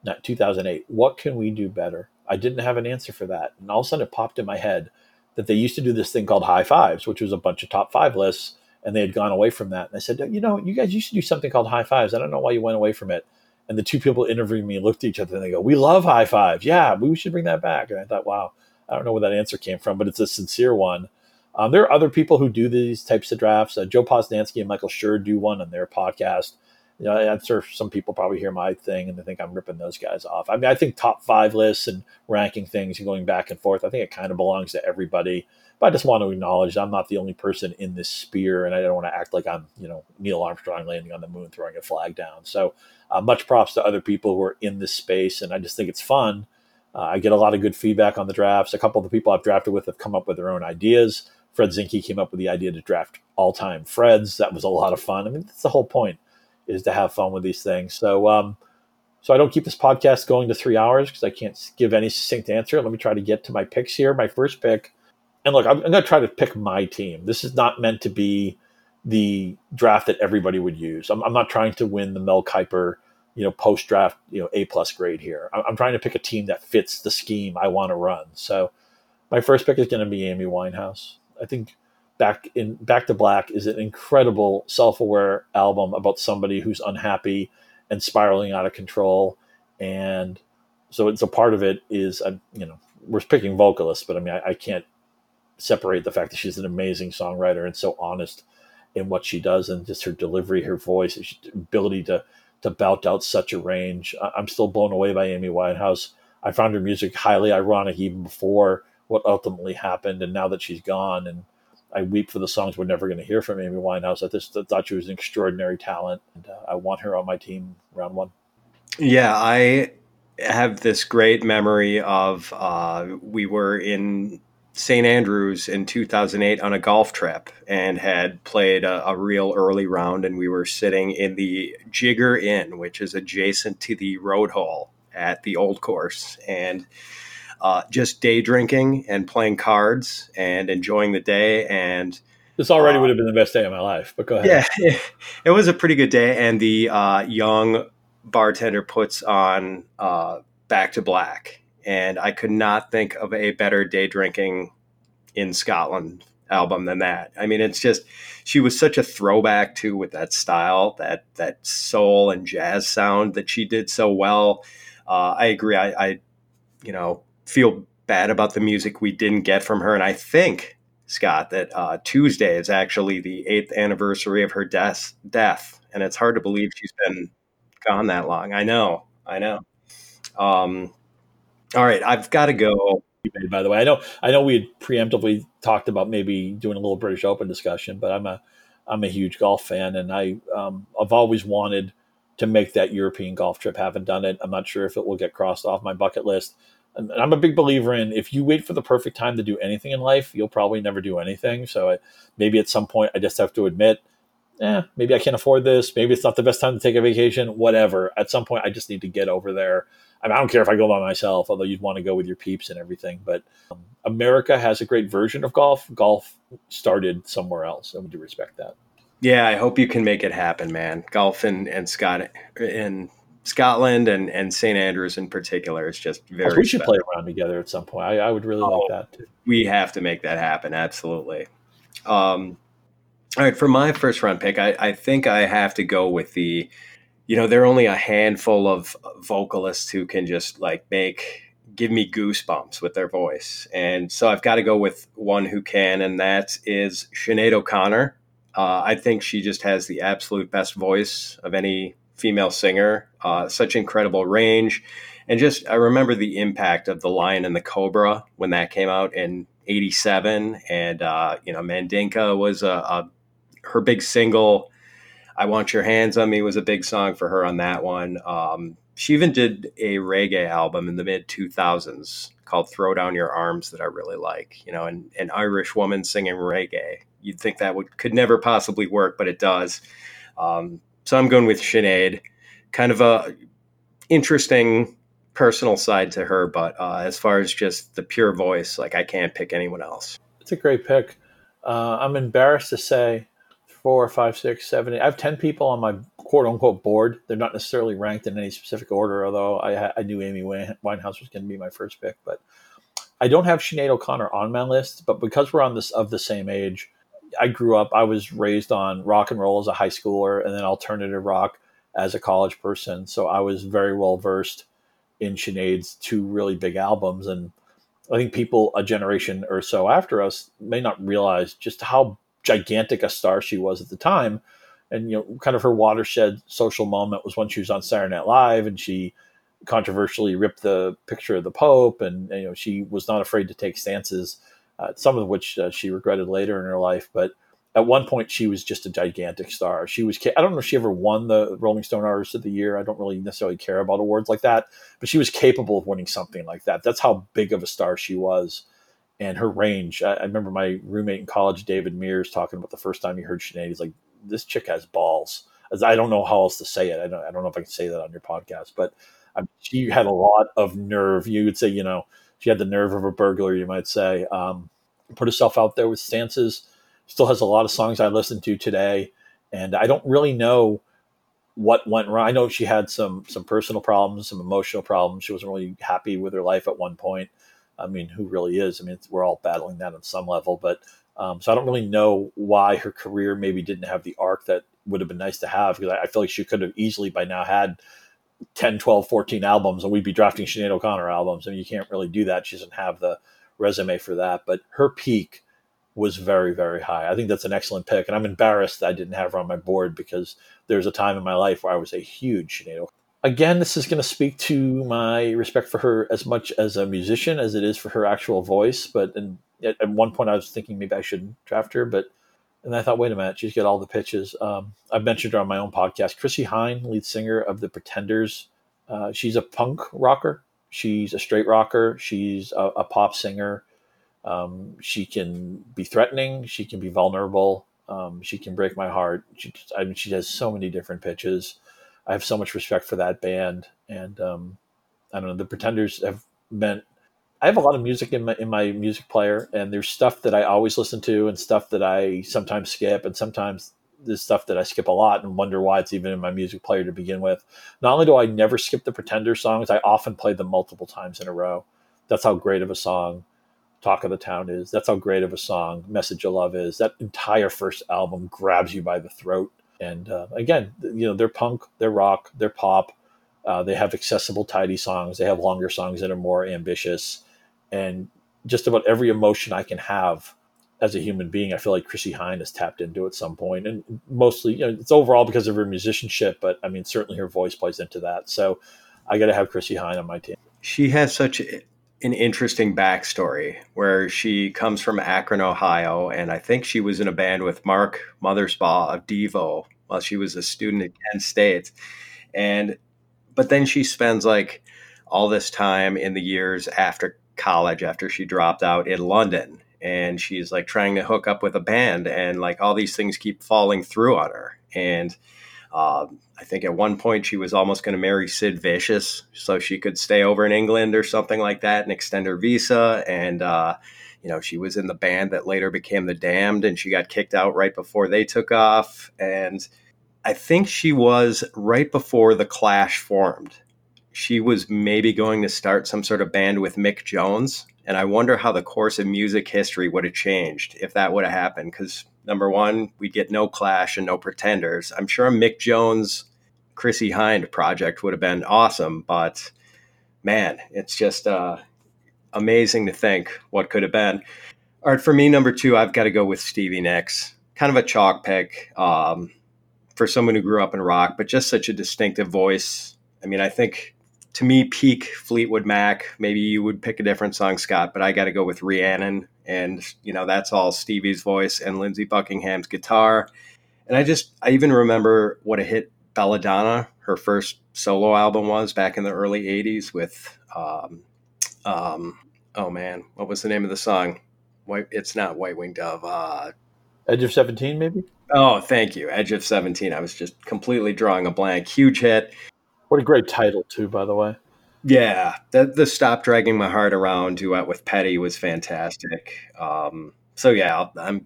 C: not 2008, what can we do better? I didn't have an answer for that, and all of a sudden it popped in my head that they used to do this thing called High Fives, which was a bunch of top five lists and they had gone away from that. And I said, you know, you guys used to do something called high fives. I don't know why you went away from it. And the two people interviewing me looked at each other and they go, we love high fives. Yeah, we should bring that back. And I thought, wow, I don't know where that answer came from, but it's a sincere one. Um, there are other people who do these types of drafts. Uh, Joe Posnanski and Michael Schur do one on their podcast. You know, I'm sure some people probably hear my thing and they think I'm ripping those guys off. I mean, I think top five lists and ranking things and going back and forth, I think it kind of belongs to everybody. But I just want to acknowledge I'm not the only person in this sphere, and I don't want to act like I'm, you know, Neil Armstrong landing on the moon, throwing a flag down. So uh, much props to other people who are in this space, and I just think it's fun. Uh, I get a lot of good feedback on the drafts. A couple of the people I've drafted with have come up with their own ideas. Fred Zinkie came up with the idea to draft all-time Freds. That was a lot of fun. I mean, that's the whole point is to have fun with these things. So, um, so I don't keep this podcast going to three hours because I can't give any succinct answer. Let me try to get to my picks here. My first pick and look, I'm, I'm going to try to pick my team. This is not meant to be the draft that everybody would use. I'm, I'm not trying to win the Mel Kiper, you know, post draft, you know, A plus grade here. I'm, I'm trying to pick a team that fits the scheme I want to run. So my first pick is going to be Amy Winehouse. I think back in Back to Black is an incredible self-aware album about somebody who's unhappy and spiraling out of control, and so it's a part of it is you know we're picking vocalists, but I mean I, I can't separate the fact that she's an amazing songwriter and so honest in what she does and just her delivery, her voice, her ability to to belt out such a range. I'm still blown away by Amy Winehouse. I found her music highly ironic even before what ultimately happened, and now that she's gone, and I weep for the songs we're never going to hear from Amy Winehouse. I just thought she was an extraordinary talent, and uh, I want her on my team round one.
B: Yeah, I have this great memory of uh, we were in St. Andrews in 2008 on a golf trip and had played a, a, real early round. And we were sitting in the Jigger Inn, which is adjacent to the road hole at the old course. And uh, just day drinking and playing cards and enjoying the day. And
C: this already uh, would have been the best day of my life, but go ahead.
B: Yeah, it was a pretty good day. And the uh, young bartender puts on uh, Back to Black and I could not think of a better day drinking in Scotland album than that. I mean, it's just she was such a throwback too with that style, that that soul and jazz sound that she did so well. Uh, I agree. I, I, you know, feel bad about the music we didn't get from her, and I think Scott that uh, Tuesday is actually the eighth anniversary of her death. Death, and it's hard to believe she's been gone that long. I know. I know. Um, all right, I've got to go.
C: By the way, I know I know we had preemptively talked about maybe doing a little British Open discussion, but I'm a I'm a huge golf fan, and I um, I've always wanted to make that European golf trip. Haven't done it. I'm not sure if it will get crossed off my bucket list. And I'm a big believer in if you wait for the perfect time to do anything in life, you'll probably never do anything. So I, maybe at some point, I just have to admit, eh, maybe I can't afford this. Maybe it's not the best time to take a vacation. Whatever. At some point, I just need to get over there I, mean, I don't care if I go by myself, although you'd want to go with your peeps and everything. But um, America has a great version of golf. Golf started somewhere else, and we do respect that.
B: Yeah, I hope you can make it happen, man. Golf and and Scott in Scotland and and St Andrews in particular is just very.
C: we should special. play around together at some point. I, I would really oh, like that too.
B: We have to make that happen. Absolutely. Um, all right, for my first round pick, I, I think I have to go with the you know, there are only a handful of vocalists who can just like make give me goosebumps with their voice. And so I've got to go with one who can, and that is Sinead O'Connor. Uh, I think she just has the absolute best voice of any female singer, uh, such incredible range. And just, I remember the impact of The Lion and the Cobra when that came out in 87. And, uh, you know, Mandinka was a, a her big single I Want Your Hands on Me was a big song for her on that one. Um, she even did a reggae album in the mid 2000s called Throw Down Your Arms that I really like. You know, an, an Irish woman singing reggae. You'd think that would could never possibly work, but it does. Um, so I'm going with Sinead. Kind of a interesting personal side to her, but uh, as far as just the pure voice, like I can't pick anyone else.
C: It's a great pick. Uh, I'm embarrassed to say four, five, six, seven. I have ten people on my quote unquote board. They're not necessarily ranked in any specific order, although I, I knew Amy Winehouse was going to be my first pick. But I don't have Sinead O'Connor on my list. But because we're on this of the same age, I grew up. I was raised on rock and roll as a high schooler, and then alternative rock as a college person. So I was very well versed in Sinead's two really big albums, and I think people a generation or so after us may not realize just how gigantic a star she was at the time. And you know, kind of her watershed social moment was when she was on Saturday Night Live and she controversially ripped the picture of the Pope, and you know she was not afraid to take stances, uh, some of which uh, she regretted later in her life. But at one point, she was just a gigantic star. She was I don't know if she ever won the Rolling Stone Artist of the Year. I don't really necessarily care about awards like that, but she was capable of winning something like that. That's how big of a star she was and her range. I, I, remember my roommate in college, David Mears, talking about the first time he heard Sinead. He's like, "This chick has balls." I don't know how else to say it. I don't. I don't know if I can say that on your podcast, but um, she had a lot of nerve. You would say, you know, she had the nerve of a burglar. You might say. Um, put herself out there with stances. Still has a lot of songs I listen to today, and I don't really know what went wrong. I know she had some some personal problems, some emotional problems. She wasn't really happy with her life at one point. I mean, who really is? I mean, we're all battling that on some level, but Um, so I don't really know why her career maybe didn't have the arc that would have been nice to have because I, I feel like she could have easily by now had 10, 12, 14 albums and we'd be drafting Sinead O'Connor albums. I mean, you can't really do that. She doesn't have the resume for that. But her peak was very, very high. I think that's an excellent pick. And I'm embarrassed that I didn't have her on my board because there's a time in my life where I was a huge Sinead Again, this is going to speak to my respect for her as much as a musician as it is for her actual voice. But and at, at one point, I was thinking maybe I shouldn't draft her, but and I thought, wait a minute, she's got all the pitches. Um, I've mentioned her on my own podcast. Chrissie Hynde, lead singer of the Pretenders. Uh, she's a punk rocker. She's a straight rocker. She's a, a pop singer. Um, she can be threatening. She can be vulnerable. Um, she can break my heart. She, I mean, she has so many different pitches. I have so much respect for that band, and um, I don't know. The Pretenders have meant. I have a lot of music in my in my music player, and there's stuff that I always listen to, and stuff that I sometimes skip, and sometimes there's stuff that I skip a lot and wonder why it's even in my music player to begin with. Not only do I never skip the Pretender songs, I often play them multiple times in a row. That's how great of a song Talk of the Town is. That's how great of a song Message of Love is. That entire first album grabs you by the throat. And uh, again, you know, they're punk, they're rock, they're pop. Uh, they have accessible, tidy songs. They have longer songs that are more ambitious. And just about every emotion I can have as a human being, I feel like Chrissie Hynde has tapped into at some point, and mostly, you know, it's overall because of her musicianship, but I mean, certainly her voice plays into that. So, I got to have Chrissie Hynde on my team.
B: She has such an interesting backstory where she comes from Akron, Ohio, and I think she was in a band with Mark Mothersbaugh of Devo while she was a student at Kent State, and but then she spends like all this time in the years after college, after she dropped out in London, and she's like trying to hook up with a band, and like all these things keep falling through on her, and um, I think at one point she was almost going to marry Sid Vicious so she could stay over in England or something like that and extend her visa. And, uh, you know, she was in the band that later became The Damned and she got kicked out right before they took off. And I think she was right before The Clash formed. She was maybe going to start some sort of band with Mick Jones. And I wonder how the course of music history would have changed if that would have happened because Number one, we get no Clash and no Pretenders. I'm sure a Mick Jones, Chrissie Hynde project would have been awesome, but man, it's just uh, amazing to think what could have been. All right, for me, number two, I've got to go with Stevie Nicks. Kind of a chalk pick um, for someone who grew up in rock, but just such a distinctive voice. I mean, I think to me, peak Fleetwood Mac. Maybe you would pick a different song, Scott, but I got to go with Rhiannon and you know that's all Stevie's voice and Lindsey Buckingham's guitar. And I just I even remember what a hit Bella Donna, her first solo album, was back in the early '80s with, um, um, oh man, what was the name of the song? White, it's not White Winged Dove. Uh,
C: Edge of Seventeen, maybe.
B: Oh, thank you, Edge of Seventeen. I was just completely drawing a blank. Huge hit.
C: What a great title, too, by the way.
B: Yeah, the the stop dragging my heart around duet with Petty was fantastic. Um, so yeah, I'm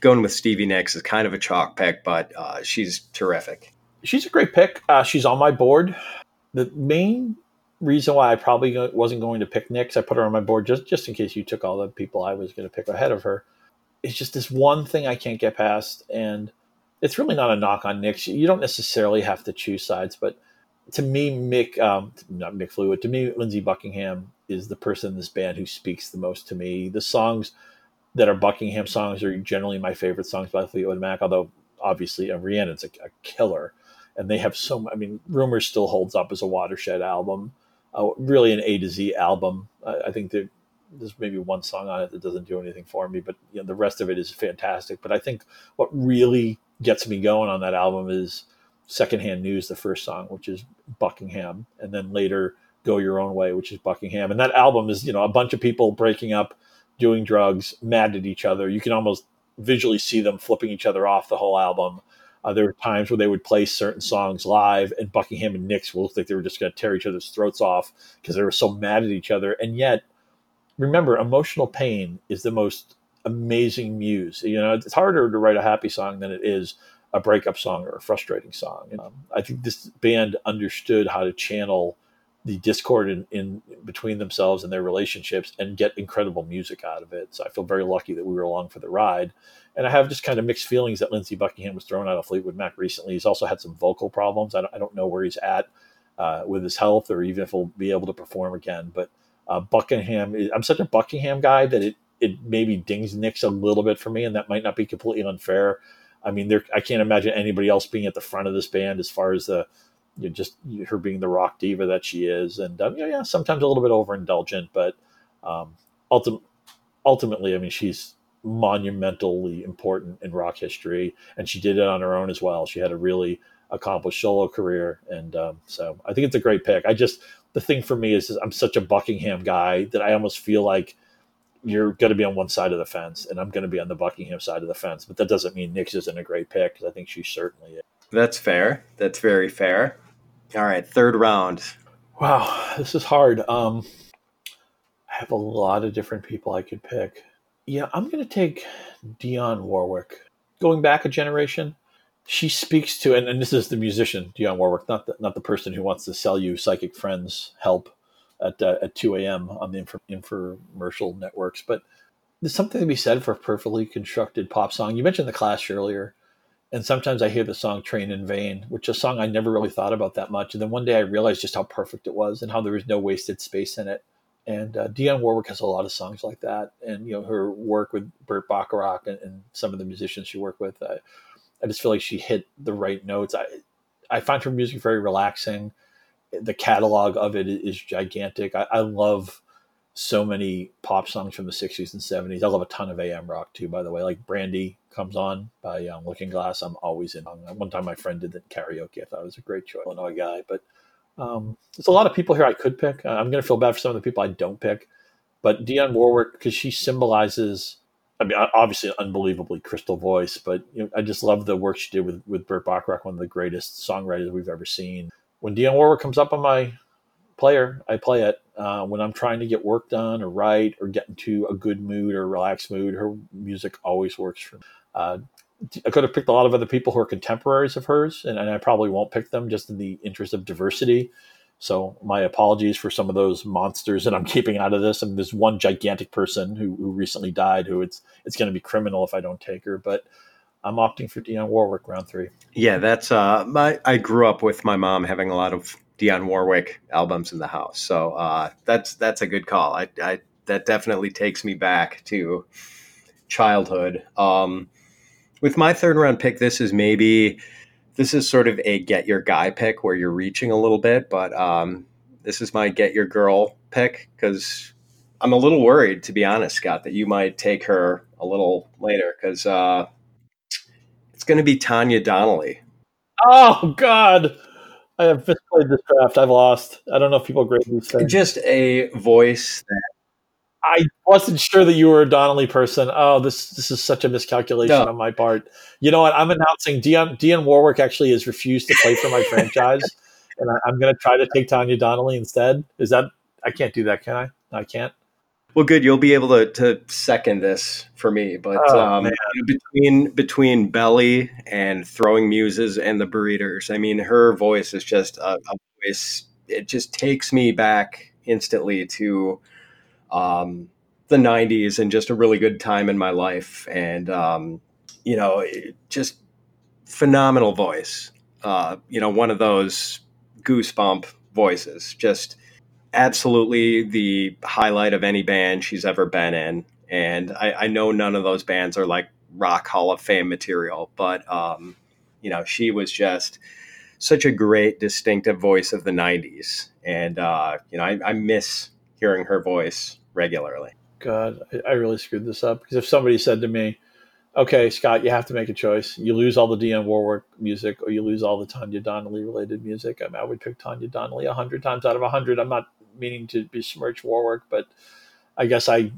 B: going with Stevie Nicks is kind of a chalk pick, but uh, she's terrific.
C: She's a great pick. Uh, she's on my board. The main reason why I probably wasn't going to pick Nicks, I put her on my board just just in case you took all the people I was going to pick ahead of her. It's just this one thing I can't get past, and it's really not a knock on Nicks. You don't necessarily have to choose sides, but to me, Mick, um, not Mick Fleetwood, to me, Lindsey Buckingham is the person in this band who speaks the most to me. The songs that are Buckingham songs are generally my favorite songs by Fleetwood Mac, although obviously uh, Rhiannon's a, a killer. And they have so, I mean, Rumors still holds up as a watershed album, uh, really an A to Z album. I, think there, there's maybe one song on it that doesn't do anything for me, but you know, the rest of it is fantastic. But I think what really gets me going on that album is secondhand news the first song which is buckingham and then later go your own way which is buckingham. And that album is you know a bunch of people breaking up doing drugs mad at each other. You can almost visually see them flipping each other off the whole album. Uh, there were times where they would play certain songs live and buckingham and nicks will look like they were just going to tear each other's throats off because they were so mad at each other. And yet remember emotional pain is the most amazing muse. You know it's harder to write a happy song than it is a breakup song or a frustrating song. Um, I think this band understood how to channel the discord in, in between themselves and their relationships and get incredible music out of it. So I feel very lucky that we were along for the ride. And I have just kind of mixed feelings that Lindsey Buckingham was thrown out of Fleetwood Mac recently. He's also had some vocal problems. I don't, I don't know where he's at uh, with his health or even if he'll be able to perform again. But uh, Buckingham, I'm such a Buckingham guy that it, it maybe dings Nicks a little bit for me, and that might not be completely unfair. I mean, there, I can't imagine anybody else being at the front of this band as far as the you know, just her being the rock diva that she is, and um, yeah, yeah, sometimes a little bit overindulgent, but um, ultim- ultimately, I mean, she's monumentally important in rock history, and she did it on her own as well. She had a really accomplished solo career, and um, so I think it's a great pick. I just the thing for me is, is I'm such a Buckingham guy that I almost feel like you're going to be on one side of the fence, and I'm going to be on the Buckingham side of the fence. But that doesn't mean Nicks isn't a great pick because I think she certainly is.
B: That's fair. That's very fair. All right, third round.
C: Wow, this is hard. Um, I have a lot of different people I could pick. Yeah, I'm going to take Dionne Warwick. Going back a generation, she speaks to, and, and this is the musician Dionne Warwick, not the, not the person who wants to sell you psychic friends help at uh, at 2 a.m. on the inf- infomercial networks. But there's something to be said for a perfectly constructed pop song. You mentioned the Clash earlier and sometimes I hear the song Train in Vain, which is a song I never really thought about that much. And then one day I realized just how perfect it was and how there was no wasted space in it. And uh, Dionne Warwick has a lot of songs like that. And, you know, her work with Burt Bacharach and, and some of the musicians she worked with, I, I just feel like she hit the right notes. I, I find her music very relaxing. The catalog of it is gigantic. I, I love so many pop songs from the 60s and 70s. I love a ton of AM rock too, by the way. Like Brandy comes on by um, Looking Glass. I'm always in. One time my friend did the karaoke. I thought it was a great choice. Illinois guy. But um, there's a lot of people here I could pick. Uh, I'm going to feel bad for some of the people I don't pick. But Dionne Warwick, because she symbolizes, I mean, obviously an unbelievably crystal voice, but you know, I just love the work she did with, with Burt Bacharach, one of the greatest songwriters we've ever seen. When Dionne Warwick comes up on my player, I play it uh, when I'm trying to get work done or write or get into a good mood or relaxed mood. Her music always works for me. Uh, I could have picked a lot of other people who are contemporaries of hers, and, and, I probably won't pick them just in the interest of diversity. So my apologies for some of those monsters that I'm keeping out of this. And there's one gigantic person who, who recently died who it's it's going to be criminal if I don't take her, but I'm opting for Dionne Warwick round three.
B: Yeah, that's uh, my. I grew up with my mom having a lot of Dionne Warwick albums in the house. So uh, that's that's a good call. I, I, that definitely takes me back to childhood. Um, with my third round pick, this is maybe this is sort of a get your guy pick where you're reaching a little bit, but um, this is my get your girl pick because I'm a little worried, to be honest, Scott, that you might take her a little later because uh, it's going to be Tanya Donelly.
C: Oh God. I have just played this draft. I've lost. I don't know if people grade these things.
B: Just a voice that
C: I wasn't sure that you were a Donelly person. Oh, this this is such a miscalculation no. on my part. You know what? I'm announcing Dion Dionne Warwick actually has refused to play for my franchise, and I, am going to try to take Tanya Donelly instead. Is that I can't do that, can I? I can't.
B: Well, good. You'll be able to, to second this for me. But oh, um, between between Belly and Throwing Muses and the Breeders, I mean, her voice is just a, a voice. It just takes me back instantly to um, the '90s and just a really good time in my life. And um, you know, just phenomenal voice. Uh, you know, one of those goosebump voices. Just absolutely the highlight of any band she's ever been in. And I, I know none of those bands are like rock hall of fame material, but um, you know, she was just such a great distinctive voice of the 90s. And, uh, you know, I, I miss hearing her voice regularly.
C: God, I, I really screwed this up because if somebody said to me, okay, Scott, you have to make a choice. You lose all the Dionne Warwick music or you lose all the Tanya Donelly related music. I, mean, I would pick Tanya Donelly hundred times out of hundred. I'm not meaning to besmirch Warwick, but I guess I,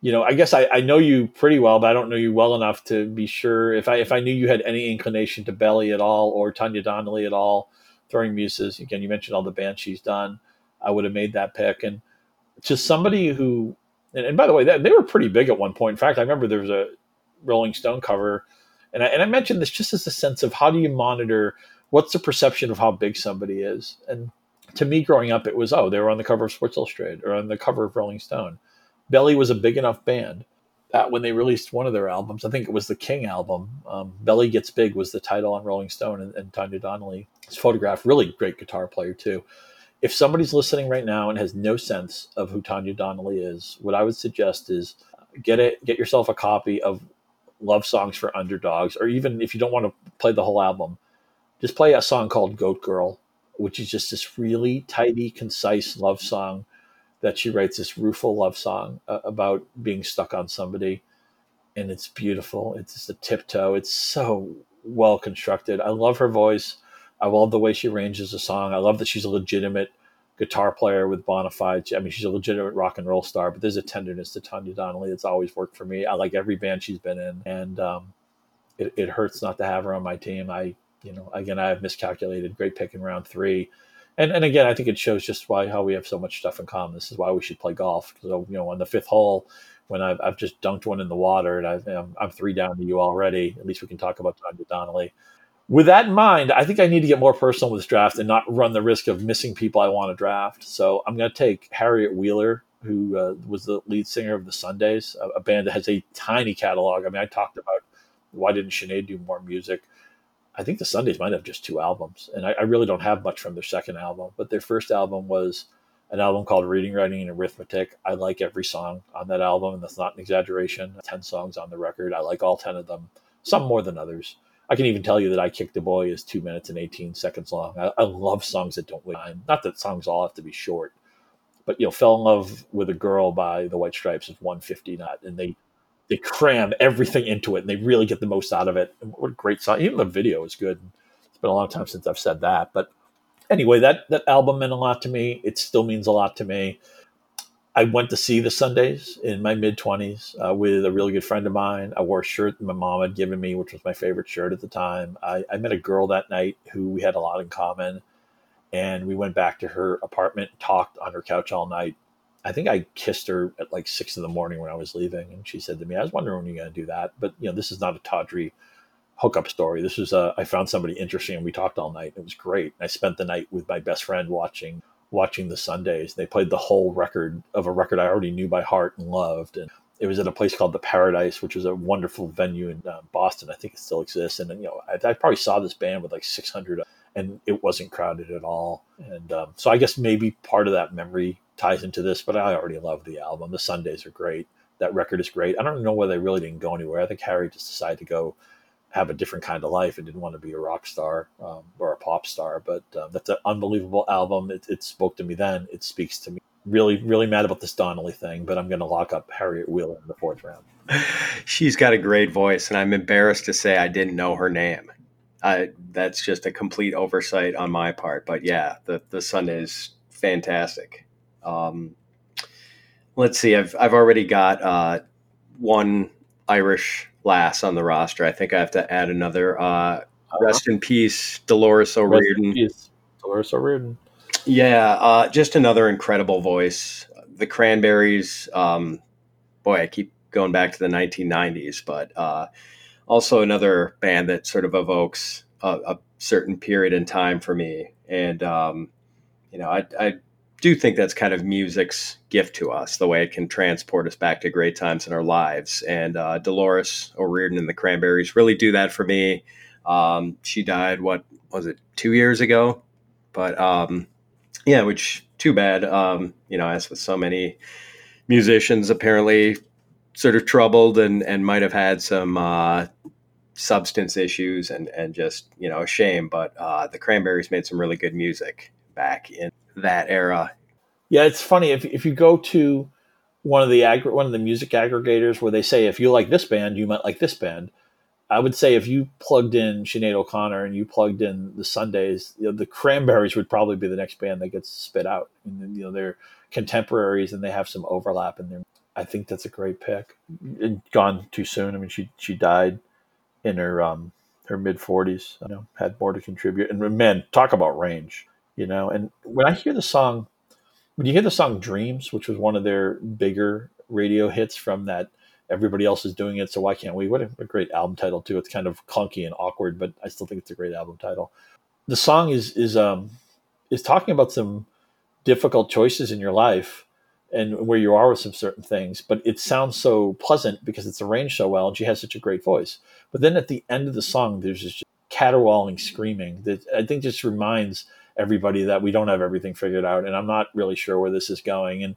C: you know, I guess I, I know you pretty well, but I don't know you well enough to be sure if I if I knew you had any inclination to Belly at all or Tanya Donelly at all, throwing muses. Again, you mentioned all the bands she's done. I would have made that pick, and just somebody who, and, and by the way, that, they were pretty big at one point. In fact, I remember there was a Rolling Stone cover, and I, and I mentioned this just as a sense of how do you monitor what's the perception of how big somebody is, and to me growing up, it was oh they were on the cover of Sports Illustrated or on the cover of Rolling Stone. Belly was a big enough band that when they released one of their albums, I think it was the King album, um, Belly Gets Big was the title on Rolling Stone, and, and Tanya Donelly is photographed. Really great guitar player too. If somebody's listening right now and has no sense of who Tanya Donelly is, what I would suggest is get it, get yourself a copy of Love Songs for Underdogs, or even if you don't want to play the whole album, just play a song called Goat Girl, which is just this really tidy, concise love song that she writes this rueful love song uh, about being stuck on somebody. And it's beautiful. It's just a tiptoe. It's so well constructed. I love her voice. I love the way she arranges the song. I love that she's a legitimate guitar player with bona fide. I mean, she's a legitimate rock and roll star, but there's a tenderness to Tanya Donelly that's always worked for me. I like every band she's been in, and um, it, it, hurts not to have her on my team. I, you know, again, I have miscalculated. Great pick in round three, and and again, I think it shows just why how we have so much stuff in common. This is why we should play golf. So you know, on the fifth hole. When I've, I've just dunked one in the water and I've, I'm, I'm three down to you already, at least we can talk about Tanya Donelly. with that in mind, I think I need to get more personal with this draft and not run the risk of missing people I want to draft. So I'm going to take Harriet Wheeler, who uh, was the lead singer of the Sundays, a, a, band that has a tiny catalog. I mean, I talked about why didn't Sinead do more music. I think the Sundays might have just two albums, and I, I really don't have much from their second album. But their first album was an album called Reading, Writing, and Arithmetic. I like every song on that album, and that's not an exaggeration. Ten songs on the record. I like all ten of them, some more than others. I can even tell you that I Kicked a Boy is two minutes and 18 seconds long. I, I love songs that don't wait time. Not that songs all have to be short, but you know, Fell in Love with a Girl by the White Stripes is 150 not, and they they cram everything into it and they really get the most out of it. What a great song. Even the video is good. It's been a long time since I've said that. But anyway, that that album meant a lot to me. It still means a lot to me. I went to see the Sundays in my mid 20s uh, with a really good friend of mine. I wore a shirt that my mom had given me, which was my favorite shirt at the time. I, I met a girl that night who we had a lot in common. And we went back to her apartment, and talked on her couch all night. I think I kissed her at like six in the morning when I was leaving. And she said to me, I was wondering when you're going to do that. But, you know, this is not a tawdry hookup story. This was, a, I found somebody interesting and we talked all night. It was great. I spent the night with my best friend watching watching the Sundays. They played the whole record of a record I already knew by heart and loved. And it was at a place called the Paradise, which was a wonderful venue in uh, Boston. I think it still exists. And, you know, I, I, probably saw this band with like 600 and it wasn't crowded at all. And um, so I guess maybe part of that memory ties into this, but I already love the album. The Sundays are great. That record is great. I don't know whether they really didn't go anywhere. I think Harry just decided to go have a different kind of life and didn't want to be a rock star um, or a pop star. But uh, that's an unbelievable album. It, it, spoke to me then. It speaks to me. Really, really mad about this Donelly thing, but I'm going to lock up Harriet Wheeler in the fourth round.
B: She's got a great voice, and I'm embarrassed to say I didn't know her name. I, that's just a complete oversight on my part. But yeah, the the sun is fantastic. Um, let's see. I've I've already got uh, one Irish lass on the roster. I think I have to add another. Uh, uh-huh. rest in peace, Dolores O'Riordan.
C: Peace, Dolores O'Riordan.
B: Yeah, uh, just another incredible voice. The Cranberries. Um, boy, I keep going back to the 1990s, but uh, also another band that sort of evokes a, a, certain period in time for me. And um, you know, I, I do think that's kind of music's gift to us, the way it can transport us back to great times in our lives. And uh, Dolores O'Riordan and the Cranberries really do that for me. Um, she died, what was it, two years ago? But um, yeah, which too bad. Um, you know, as with so many musicians, apparently sort of troubled and, and might have had some uh, substance issues and, and just, you know, a shame. But uh, the Cranberries made some really good music back in that era.
C: Yeah, it's funny if if you go to one of the ag- one of the music aggregators where they say if you like this band, you might like this band. I would say if you plugged in Sinead O'Connor and you plugged in the Sundays, you know, the Cranberries would probably be the next band that gets spit out. And, you know, they're contemporaries and they have some overlap in there. I think that's a great pick. It, gone too soon. I mean, she she died in her um her mid forties. You know, had more to contribute. And man, talk about range you know. And when I hear the song, when you hear the song "Dreams," which was one of their bigger radio hits from that, everybody else is doing it, so why can't we? What a, great album title too. It's kind of clunky and awkward, but I still think it's a great album title. The song is is um is talking about some difficult choices in your life and where you are with some certain things, but it sounds so pleasant because it's arranged so well and she has such a great voice. But then at the end of the song, there's this caterwauling screaming that I think just reminds everybody that we don't have everything figured out and I'm not really sure where this is going. And,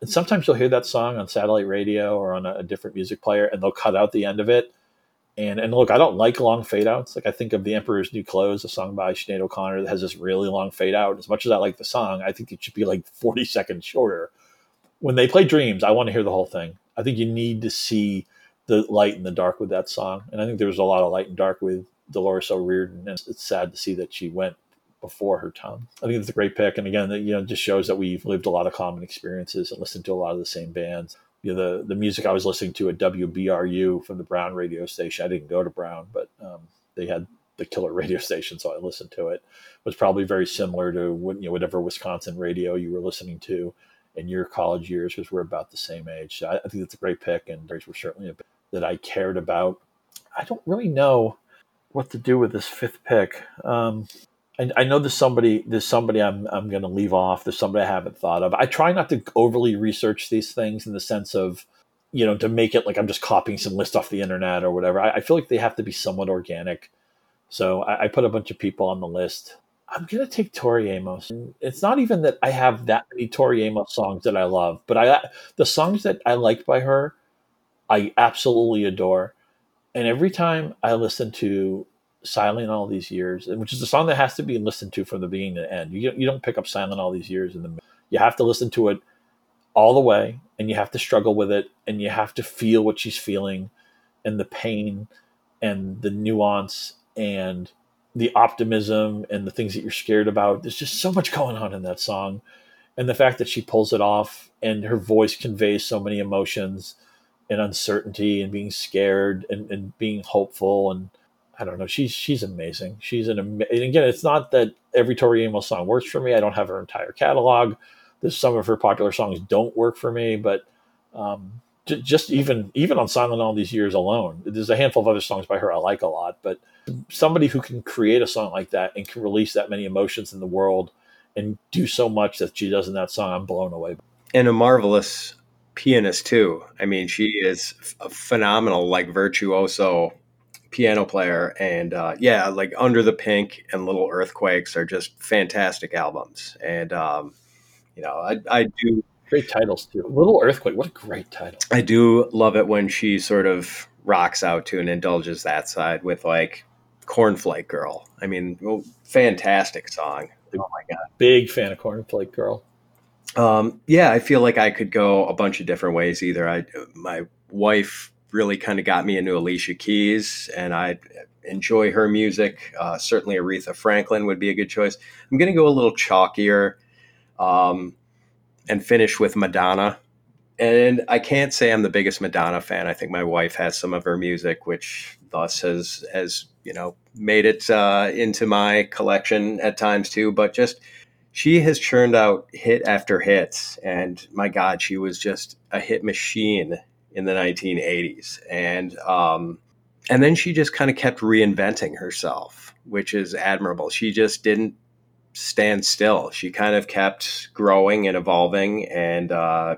C: and sometimes you'll hear that song on satellite radio or on a, a different music player and they'll cut out the end of it. And, and look, I don't like long fade outs. Like I think of The Emperor's New Clothes, a song by Sinead O'Connor that has this really long fade out. As much as I like the song, I think it should be like 40 seconds shorter when they play Dreams, I want to hear the whole thing. I think you need to see the light and the dark with that song, and I think there was a lot of light and dark with Dolores O'Riordan, and it's sad to see that she went before her time. I think it's a great pick, and again, you know, just shows that we've lived a lot of common experiences and listened to a lot of the same bands. You know, the the music I was listening to at WBRU from the Brown radio station. I didn't go to Brown, but um, they had the killer radio station, so I listened to it. it. Was probably very similar to you know, whatever Wisconsin radio you were listening to in your college years because we're about the same age. So I, I think that's a great pick, and those were certainly a that I cared about. I don't really know what to do with this fifth pick. Um, I, I know there's somebody there's somebody I'm I'm going to leave off. There's somebody I haven't thought of. I try not to overly research these things in the sense of you know to make it like I'm just copying some list off the internet or whatever. I, I feel like they have to be somewhat organic. So I, I put a bunch of people on the list I'm gonna take Tori Amos. It's not even that I have that many Tori Amos songs that I love, but I the songs that I like by her, I absolutely adore. And every time I listen to Silent All These Years, which is a song that has to be listened to from the beginning to the end. You you don't pick up Silent All These Years in the you have to listen to it all the way, and you have to struggle with it, and you have to feel what she's feeling, and the pain, and the nuance, and the optimism and the things that you're scared about. There's just so much going on in that song. And the fact that she pulls it off and her voice conveys so many emotions and uncertainty and being scared and, and being hopeful and I don't know. She's she's amazing. She's an and again. It's not that every Tori Amos song works for me. I don't have her entire catalog. There's some of her popular songs don't work for me, but um, just even even on Silent all these years alone, there's a handful of other songs by her I like a lot. But somebody who can create a song like that and can release that many emotions in the world and do so much that she does in that song, I'm blown away.
B: And a marvelous pianist too. I mean, she is a phenomenal, like virtuoso piano player. And uh, yeah, like Under the Pink and Little Earthquakes are just fantastic albums. And um, you know, I, I do
C: great titles too. Little Earthquake, what a great title!
B: I do love it when she sort of rocks out to and indulges that side with like Cornflake Girl. I mean, well, fantastic song. Oh my god,
C: big fan of Cornflake Girl.
B: Um, yeah, I feel like I could go a bunch of different ways. Either I, my wife really kind of got me into Alicia Keys, and I enjoy her music. Uh, certainly, Aretha Franklin would be a good choice. I'm going to go a little chalkier, um, and finish with Madonna. And I can't say I'm the biggest Madonna fan. I think my wife has some of her music, which thus has has you know made it uh, into my collection at times too. But just she has churned out hit after hit, and my God, she was just a hit machine in the 1980s, and um, and then she just kind of kept reinventing herself, which is admirable. She just didn't stand still. She kind of kept growing and evolving, and uh,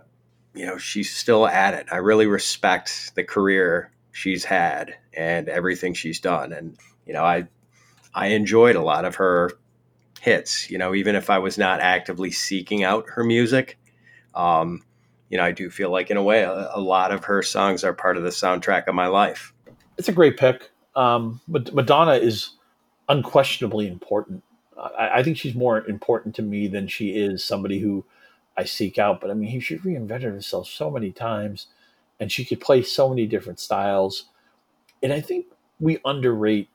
B: you know she's still at it. I really respect the career she's had and everything she's done. And you know, I I enjoyed a lot of her hits. You know, even if I was not actively seeking out her music, um, you know, I do feel like in a way a, a, lot of her songs are part of the soundtrack of my life.
C: It's a great pick. Um, Madonna is unquestionably important. I, I think she's more important to me than she is somebody who I seek out. But I mean, she reinvented herself so many times and she could play so many different styles. And I think we underrate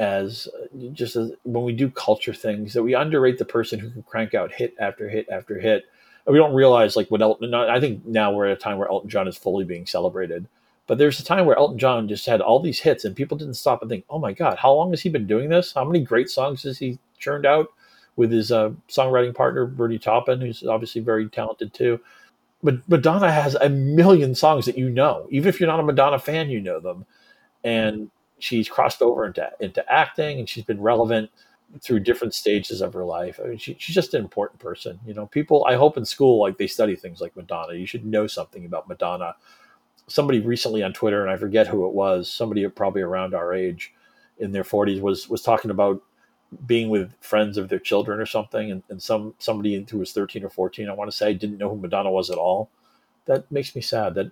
C: as just as when we do culture things that we underrate the person who can crank out hit after hit after hit. We don't realize like what Elton. I think now we're at a time where Elton John is fully being celebrated. But there's a time where Elton John just had all these hits, and people didn't stop and think, "Oh my God, how long has he been doing this? How many great songs has he churned out with his uh, songwriting partner Bernie Taupin, who's obviously very talented too." but Madonna has a million songs that you know. Even if you're not a Madonna fan, you know them. And she's crossed over into into acting, and she's been relevant through different stages of her life. I mean, she, she's just an important person. You know, people. I hope in school, like they study things like Madonna. You should know something about Madonna. Somebody recently on Twitter, and I forget who it was. Somebody probably around our age, in their forties, was was talking about being with friends of their children or something, and, and some somebody who was thirteen or fourteen, I want to say, didn't know who Madonna was at all. That makes me sad. That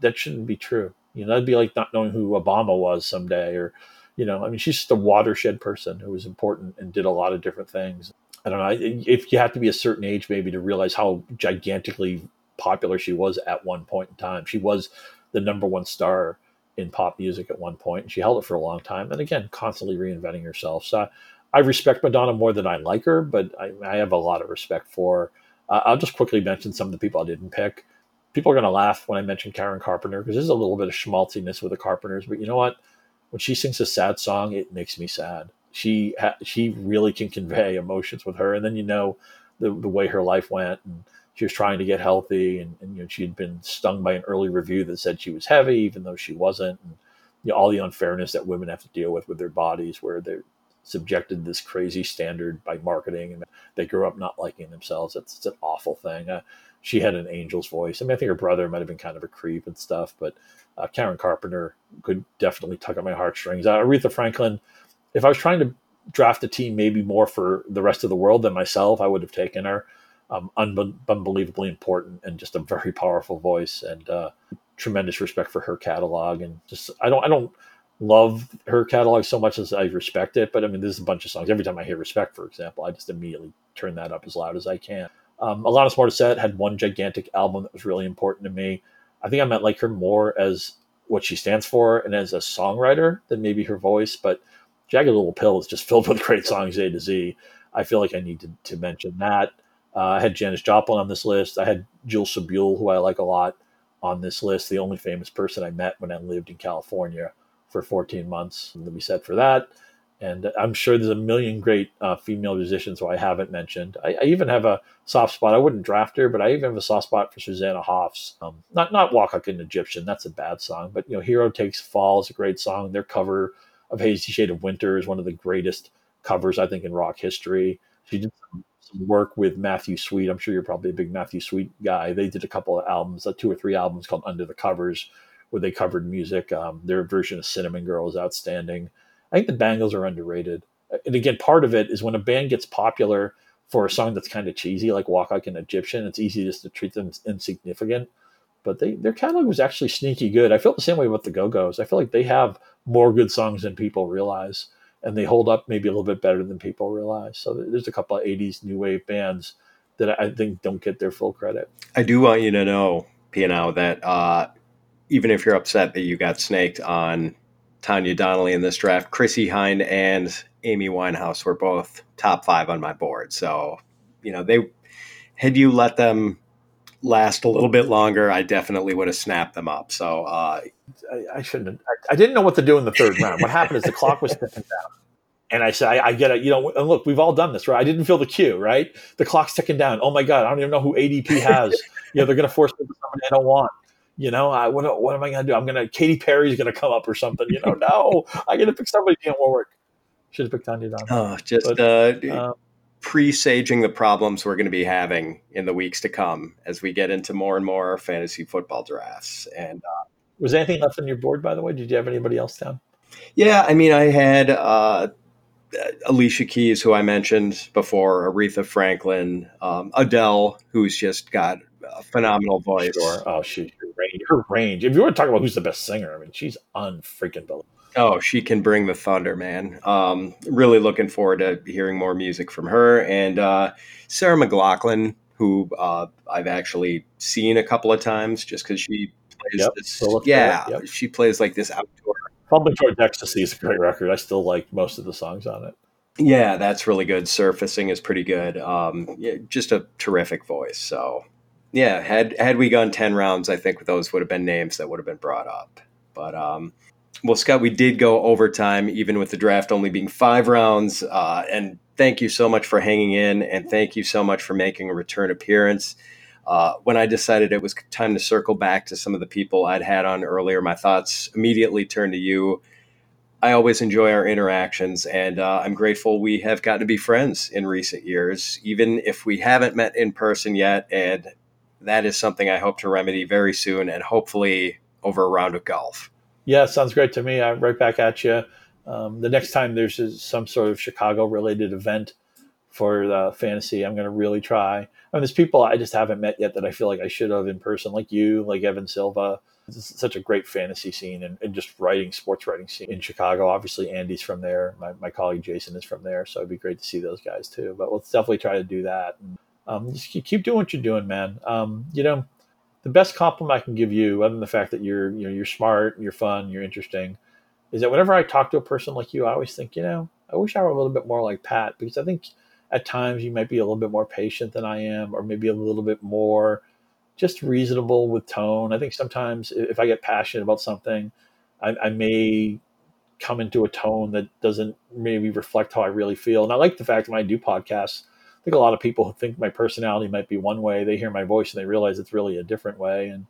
C: that shouldn't be true. You know, that'd be like not knowing who Obama was someday, or you know, I mean, she's just a watershed person who was important and did a lot of different things. I don't know if you have to be a certain age maybe to realize how gigantically popular she was at one point in time. She was the number one star in pop music at one point, and she held it for a long time. And again, constantly reinventing herself. So I respect Madonna more than I like her, but I, I have a lot of respect for. Uh, I'll just quickly mention some of the people I didn't pick. People are going to laugh when I mention Karen Carpenter because there's a little bit of schmaltziness with the Carpenters, but you know what? When she sings a sad song, it makes me sad. She ha- she really can convey emotions with her, and then you know the the way her life went, and she was trying to get healthy, and, and you know she had been stung by an early review that said she was heavy, even though she wasn't, and you know, all the unfairness that women have to deal with with their bodies, where they're subjected to this crazy standard by marketing, and they grew up not liking themselves. It's, it's an awful thing. Uh, she had an angel's voice. I mean, I think her brother might have been kind of a creep and stuff, but uh, Karen Carpenter could definitely tug at my heartstrings. Uh, Aretha Franklin, if I was trying to draft a team maybe more for the rest of the world than myself, I would have taken her. Um, un- unbelievably important and just a very powerful voice and uh, tremendous respect for her catalog and just I don't I don't love her catalog so much as I respect it, but I mean there's a bunch of songs. Every time I hear Respect, for example, I just immediately turn that up as loud as I can. Um, Alanis Morissette had one gigantic album that was really important to me. I think I meant like her more as what she stands for and as a songwriter than maybe her voice. But Jagged Little Pill is just filled with great songs A to Z. I feel like I need to, to mention that. Uh, I had Janis Joplin on this list. I had Jill Sobule, who I like a lot, on this list. The only famous person I met when I lived in California for 14 months. And be said for that. And I'm sure there's a million great uh, female musicians who I haven't mentioned. I, I, even have a soft spot. I wouldn't draft her, but I even have a soft spot for Susanna Hoffs. Um, not not Walk Like an Egyptian. That's a bad song. But you know, Hero Takes Fall is a great song. Their cover of Hazy Shade of Winter is one of the greatest covers I think in rock history. She did some, work with Matthew Sweet. I'm sure you're probably a big Matthew Sweet guy. They did a couple of albums, uh, two or three albums called Under the Covers, where they covered music. Um, their version of Cinnamon Girl is outstanding. I think the Bangles are underrated. And again, part of it is when a band gets popular for a song that's kind of cheesy, like Walk Like an Egyptian, it's easy just to treat them insignificant. But they, their catalog was actually sneaky good. I feel the same way about the Go Go's. I feel like they have more good songs than people realize, and they hold up maybe a little bit better than people realize. So there's a couple of 80s new wave bands that I think don't get their full credit.
B: I do want you to know, Pianow, that uh, even if you're upset that you got snaked on Tanya Donelly in this draft. Chrissie Hynde and Amy Winehouse were both top five on my board. So, you know, they had you let them last a little bit longer, I definitely would have snapped them up. So uh,
C: I, I, shouldn't. I, I, didn't know what to do in the third round. What happened is the clock was ticking down, and I said, I, I, get it. You know, and look, we've all done this, right? I didn't feel the cue, right? The clock's ticking down. Oh my god, I don't even know who ADP has. you know, they're going to force me to somebody I don't want. You know, I what, what am I going to do? I'm going to Katy Perry's going to come up or something. You know, no, I got to pick somebody won't work. Should have picked Tanya Don.
B: Oh, just but, uh, um, presaging the problems we're going to be having in the weeks to come as we get into more and more fantasy football drafts. And uh,
C: was anything left on your board, by the way? Did you have anybody else down?
B: Yeah, I mean, I had uh, Alicia Keys, who I mentioned before, Aretha Franklin, um, Adele, who's just got a phenomenal voice.
C: Sure. Oh, she her range. Her range. If you want to talk about who's the best singer, I mean, she's unfreaking believable.
B: Oh, she can bring the thunder, man. Um, really looking forward to hearing more music from her and uh, Sarah McLachlan, who uh, I've actually seen a couple of times, just because she plays yep. this. Yeah, yep. she plays like this outdoor.
C: Fumbling Towards Ecstasy is a great record. I still like most of the songs on it.
B: Yeah, that's really good. Surfacing is pretty good. Um, yeah, just a terrific voice. So yeah, had had we gone ten rounds, I think those would have been names that would have been brought up. But um, well, Scott, we did go overtime, even with the draft only being five rounds. Uh, and thank you so much for hanging in, and thank you so much for making a return appearance. Uh, when I decided it was time to circle back to some of the people I'd had on earlier, my thoughts immediately turned to you. I always enjoy our interactions, and uh, I'm grateful we have gotten to be friends in recent years, even if we haven't met in person yet. And that is something I hope to remedy very soon, and hopefully over a round of golf.
C: Yeah, sounds great to me. I'm right back at you. Um, the next time there's some sort of Chicago related event for the fantasy, I'm going to really try. I mean, there's people I just haven't met yet that I feel like I should have in person, like you, like Evan Silva. It's such a great fantasy scene and, and, just writing, sports writing scene in Chicago. Obviously, Andy's from there. My, my colleague Jason is from there. So it'd be great to see those guys too. But let's definitely try to do that. And, um, just keep doing what you're doing, man. Um, you know, the best compliment I can give you, other than the fact that you're, you know, you're smart, you're fun, you're interesting, is that whenever I talk to a person like you, I always think, you know, I wish I were a little bit more like Pat because I think at times you might be a little bit more patient than I am, or maybe a little bit more just reasonable with tone. I think sometimes if I get passionate about something, I, I may come into a tone that doesn't maybe reflect how I really feel. And I like the fact that when I do podcasts, think a lot of people who think my personality might be one way. They hear my voice and they realize it's really a different way. And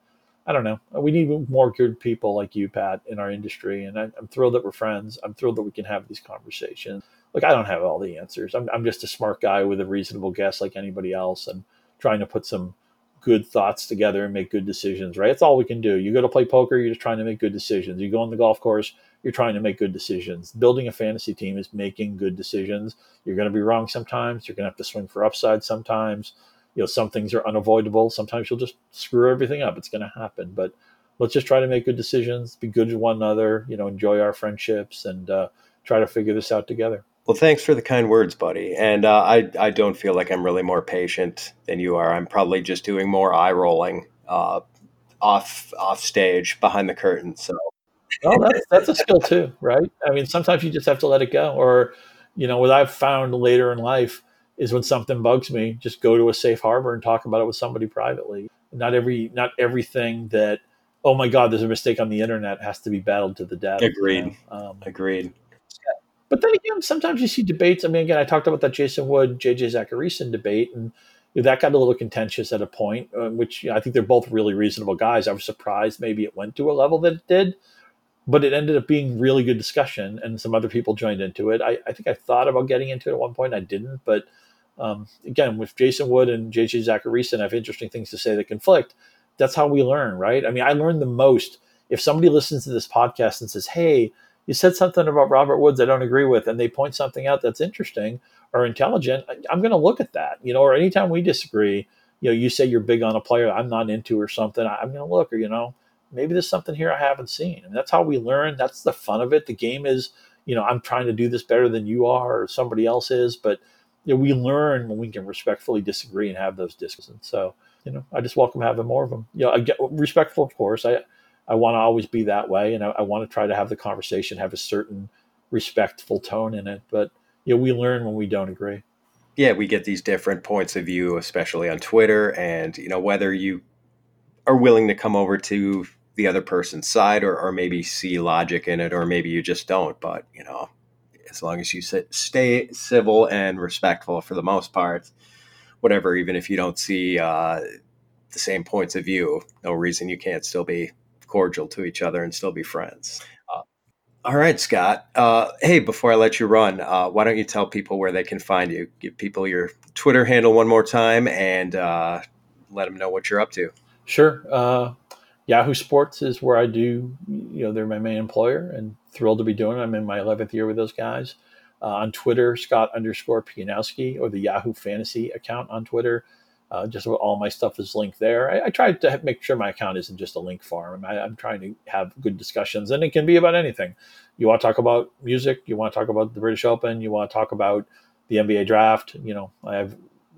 C: I don't know. We need more good people like you, Pat, in our industry. And I, am thrilled that we're friends. I'm thrilled that we can have these conversations. Like, I don't have all the answers. I'm, I'm just a smart guy with a reasonable guess like anybody else and trying to put some good thoughts together and make good decisions, right? That's all we can do. You go to play poker, you're just trying to make good decisions. You go on the golf course, you're trying to make good decisions. Building a fantasy team is making good decisions. You're going to be wrong sometimes. You're going to have to swing for upside sometimes. You know, some things are unavoidable. Sometimes you'll just screw everything up. It's going to happen. But let's just try to make good decisions, be good to one another, you know, enjoy our friendships and uh, try to figure this out together.
B: Well, thanks for the kind words, buddy. And uh, I I don't feel like I'm really more patient than you are. I'm probably just doing more eye rolling uh, off off stage behind the curtain. So,
C: well, that's that's a skill too, right? I mean, sometimes you just have to let it go. Or, you know, what I've found later in life is when something bugs me, just go to a safe harbor and talk about it with somebody privately. Not every not everything that oh my god, there's a mistake on the internet has to be battled to the death.
B: Agreed. You know? um, Agreed.
C: But then again, sometimes you see debates. I mean, again, I talked about that Jason Wood, JJ Zachariason debate, and that got a little contentious at a point, uh, which you know, I think they're both really reasonable guys. I was surprised maybe it went to a level that it did, but it ended up being really good discussion, and some other people joined into it. I, I think I thought about getting into it at one point, I didn't, but um, again, with Jason Wood and JJ Zachariason, I have interesting things to say that conflict. That's how we learn, right? I mean, I learned the most if somebody listens to this podcast and says, "Hey," you said something about Robert Woods I don't agree with, and they point something out that's interesting or intelligent, I'm going to look at that. You know, or anytime we disagree, you know, you say you're big on a player I'm not into or something, I'm going to look, or you know, maybe there's something here I haven't seen, and that's how we learn. That's the fun of it. The game is, you know, I'm trying to do this better than you are or somebody else is, but you know, we learn when we can respectfully disagree and have those discussions. So, you know, I just welcome having more of them. You know, I get respectful, of course. I I want to always be that way, and I, I want to try to have the conversation have a certain respectful tone in it. But you know, we learn when we don't agree.
B: Yeah, we get these different points of view, especially on Twitter, and you know whether you are willing to come over to the other person's side or, or maybe see logic in it or maybe you just don't but you know as long as you sit, stay civil and respectful for the most part whatever even if you don't see uh, the same points of view no reason you can't still be cordial to each other and still be friends. Uh, all right, Scott. Uh, hey, before I let you run, uh, why don't you tell people where they can find you? Give people your Twitter handle one more time and uh, let them know what you're up to.
C: Sure. Yahoo Sports is where I do, you know, they're my main employer and thrilled to be doing it. I'm in my 11th year with those guys. Uh, on Twitter, Scott underscore Pianowski or the Yahoo Fantasy account on Twitter. Uh, just all my stuff is linked there. I, I try to make sure my account isn't just a link farm. I, am trying to have good discussions, and it can be about anything. You want to talk about music, you want to talk about the British Open, you want to talk about the NBA draft. You know, I have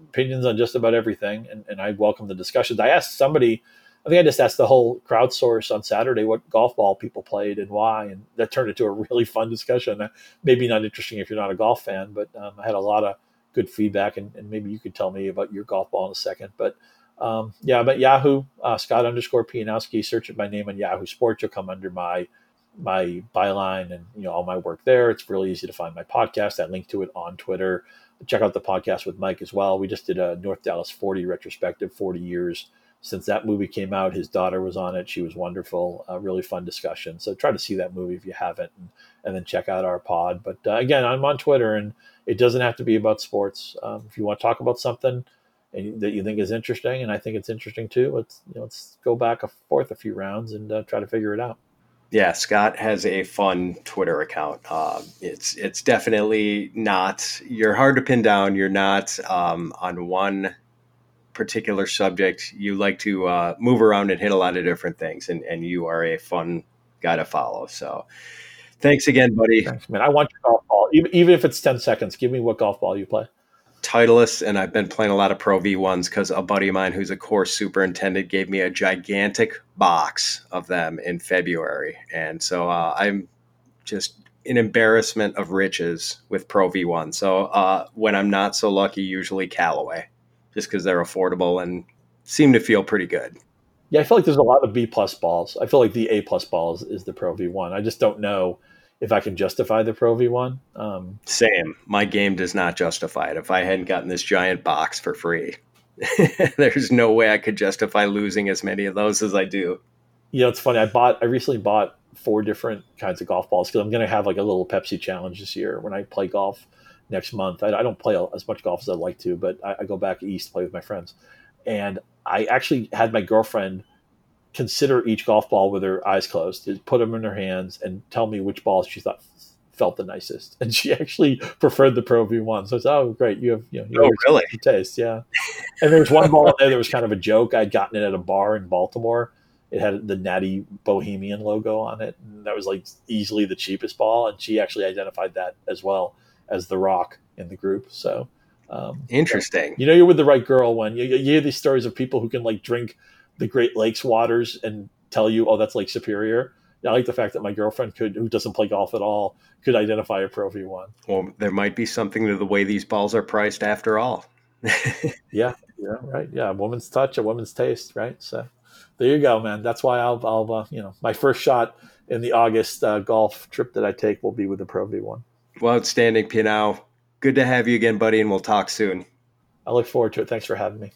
C: opinions on just about everything, and, and I welcome the discussions. I asked somebody, I think I just asked the whole crowdsource on Saturday what golf ball people played and why, and that turned into a really fun discussion. Maybe not interesting if you're not a golf fan, but um, I had a lot of good feedback, and, and, maybe you could tell me about your golf ball in a second. But um, yeah, but Yahoo, uh, Scott underscore Pianowski, search it by name on Yahoo Sports. You'll come under my my byline and you know all my work there. It's really easy to find my podcast. I link to it on Twitter. Check out the podcast with Mike as well. We just did a North Dallas 40 retrospective, 40 years since that movie came out. His daughter was on it; she was wonderful. Really fun discussion. So try to see that movie if you haven't, and, and then check out our pod. But uh, again, I'm on Twitter, and it doesn't have to be about sports. Um, if you want to talk about something and that you think is interesting, and I think it's interesting too, let's you know, let's go back and forth a few rounds and uh, try to figure it out.
B: Yeah, Scott has a fun Twitter account. Uh, it's it's definitely not. You're hard to pin down. You're not um, on one particular subject. You like to uh, move around and hit a lot of different things, and, and you are a fun guy to follow. So, thanks again, buddy.
C: Thanks, man. I want your golf ball, even, even if it's ten seconds. Give me what golf ball you play.
B: Titleist, and I've been playing a lot of Pro V ones because a buddy of mine who's a course superintendent gave me a gigantic box of them in February, and so uh, I'm just an embarrassment of riches with Pro V one. So uh, when I'm not so lucky, usually Callaway, just because they're affordable and seem to feel pretty good.
C: Yeah, I feel like there's a lot of B plus balls. I feel like the A plus balls is the Pro V one. I just don't know if I can justify the Pro V1. Um,
B: Same. My game does not justify it. If I hadn't gotten this giant box for free, there's no way I could justify losing as many of those as I do.
C: You know, it's funny. I bought. I recently bought four different kinds of golf balls because I'm going to have like a little Pepsi challenge this year when I play golf next month. I, I don't play as much golf as I'd like to, but I, I go back east to play with my friends, and I actually had my girlfriend consider each golf ball with her eyes closed, put them in her hands, and tell me which balls she thought felt the nicest. And she actually preferred the Pro V1. So it's oh great, you have you know you
B: oh really
C: taste, yeah. And there was one ball there that was kind of a joke. I'd gotten it at a bar in Baltimore. It had the Natty Bohemian logo on it, and that was like easily the cheapest ball. And she actually identified that as well as the Rock in the group. So
B: um, interesting.
C: You know, you're with the right girl when you, you hear these stories of people who can like drink the Great Lakes waters and tell you, oh, that's Lake Superior. I like the fact that my girlfriend could, who doesn't play golf at all, could identify a Pro V1.
B: Well, there might be something to the way these balls are priced after all.
C: yeah, yeah, right. Yeah, a woman's touch, a woman's taste, right? So there you go, man. That's why I'll, I'll uh, you know, my first shot in the August uh, golf trip that I take will be with the Pro V1.
B: Well, outstanding, Pianow. Good to have you again, buddy, and we'll talk soon.
C: I look forward to it. Thanks for having me.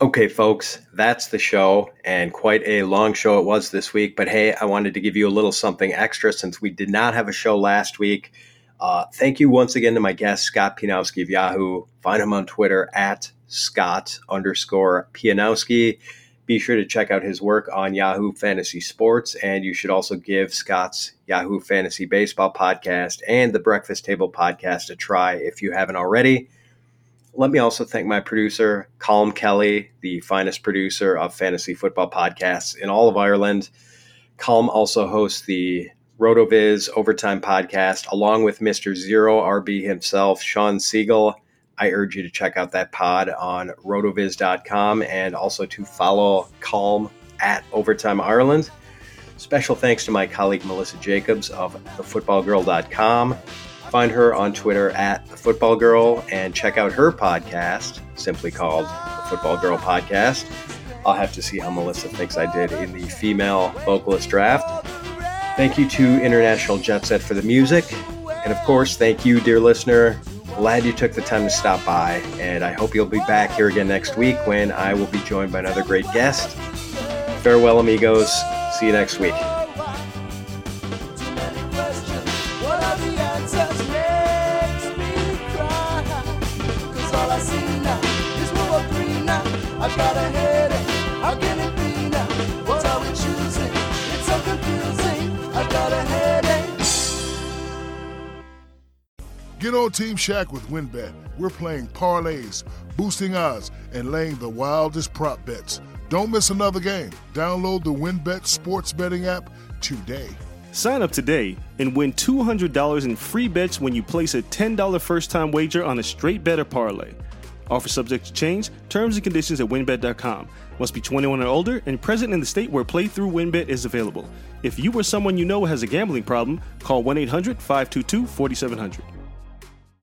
B: Okay, folks, that's the show, and quite a long show it was this week. But hey, I wanted to give you a little something extra since we did not have a show last week. Uh, thank you once again to my guest, Scott Pianowski of Yahoo. Find him on Twitter at Scott underscore Pianowski. Be sure to check out his work on Yahoo Fantasy Sports, and you should also give Scott's Yahoo Fantasy Baseball podcast and the Breakfast Table podcast a try if you haven't already. Let me also thank my producer, Colm Kelly, the finest producer of fantasy football podcasts in all of Ireland. Colm also hosts the RotoViz Overtime podcast along with Mr. Zero RB himself, Shawn Siegele. I urge you to check out that pod on rotoviz.com and also to follow Colm at Overtime Ireland. Special thanks to my colleague Melissa Jacobs of thefootballgirl.com Find her on Twitter at the Football Girl and check out her podcast, simply called the Football Girl Podcast. I'll have to see how Melissa thinks I did in the female vocalist draft. Thank you to International Jet Set for the music. And of course, thank you, dear listener. Glad you took the time to stop by. And I hope you'll be back here again next week when I will be joined by another great guest. Farewell, amigos. See you next week. I got a Get on Team Shaq with WynnBET. We're playing parlays, boosting odds, and laying the wildest prop bets. Don't miss another game. Download the WynnBET sports betting app today. Sign up today and win $200 in free bets when you place a $10 first time wager on a straight better parlay. Offer subject to change. Terms and conditions at wynnbet.com. Must be 21 or older and present in the state where playthrough WynnBET is available. If you or someone you know has a gambling problem, call 1 800 522 4700.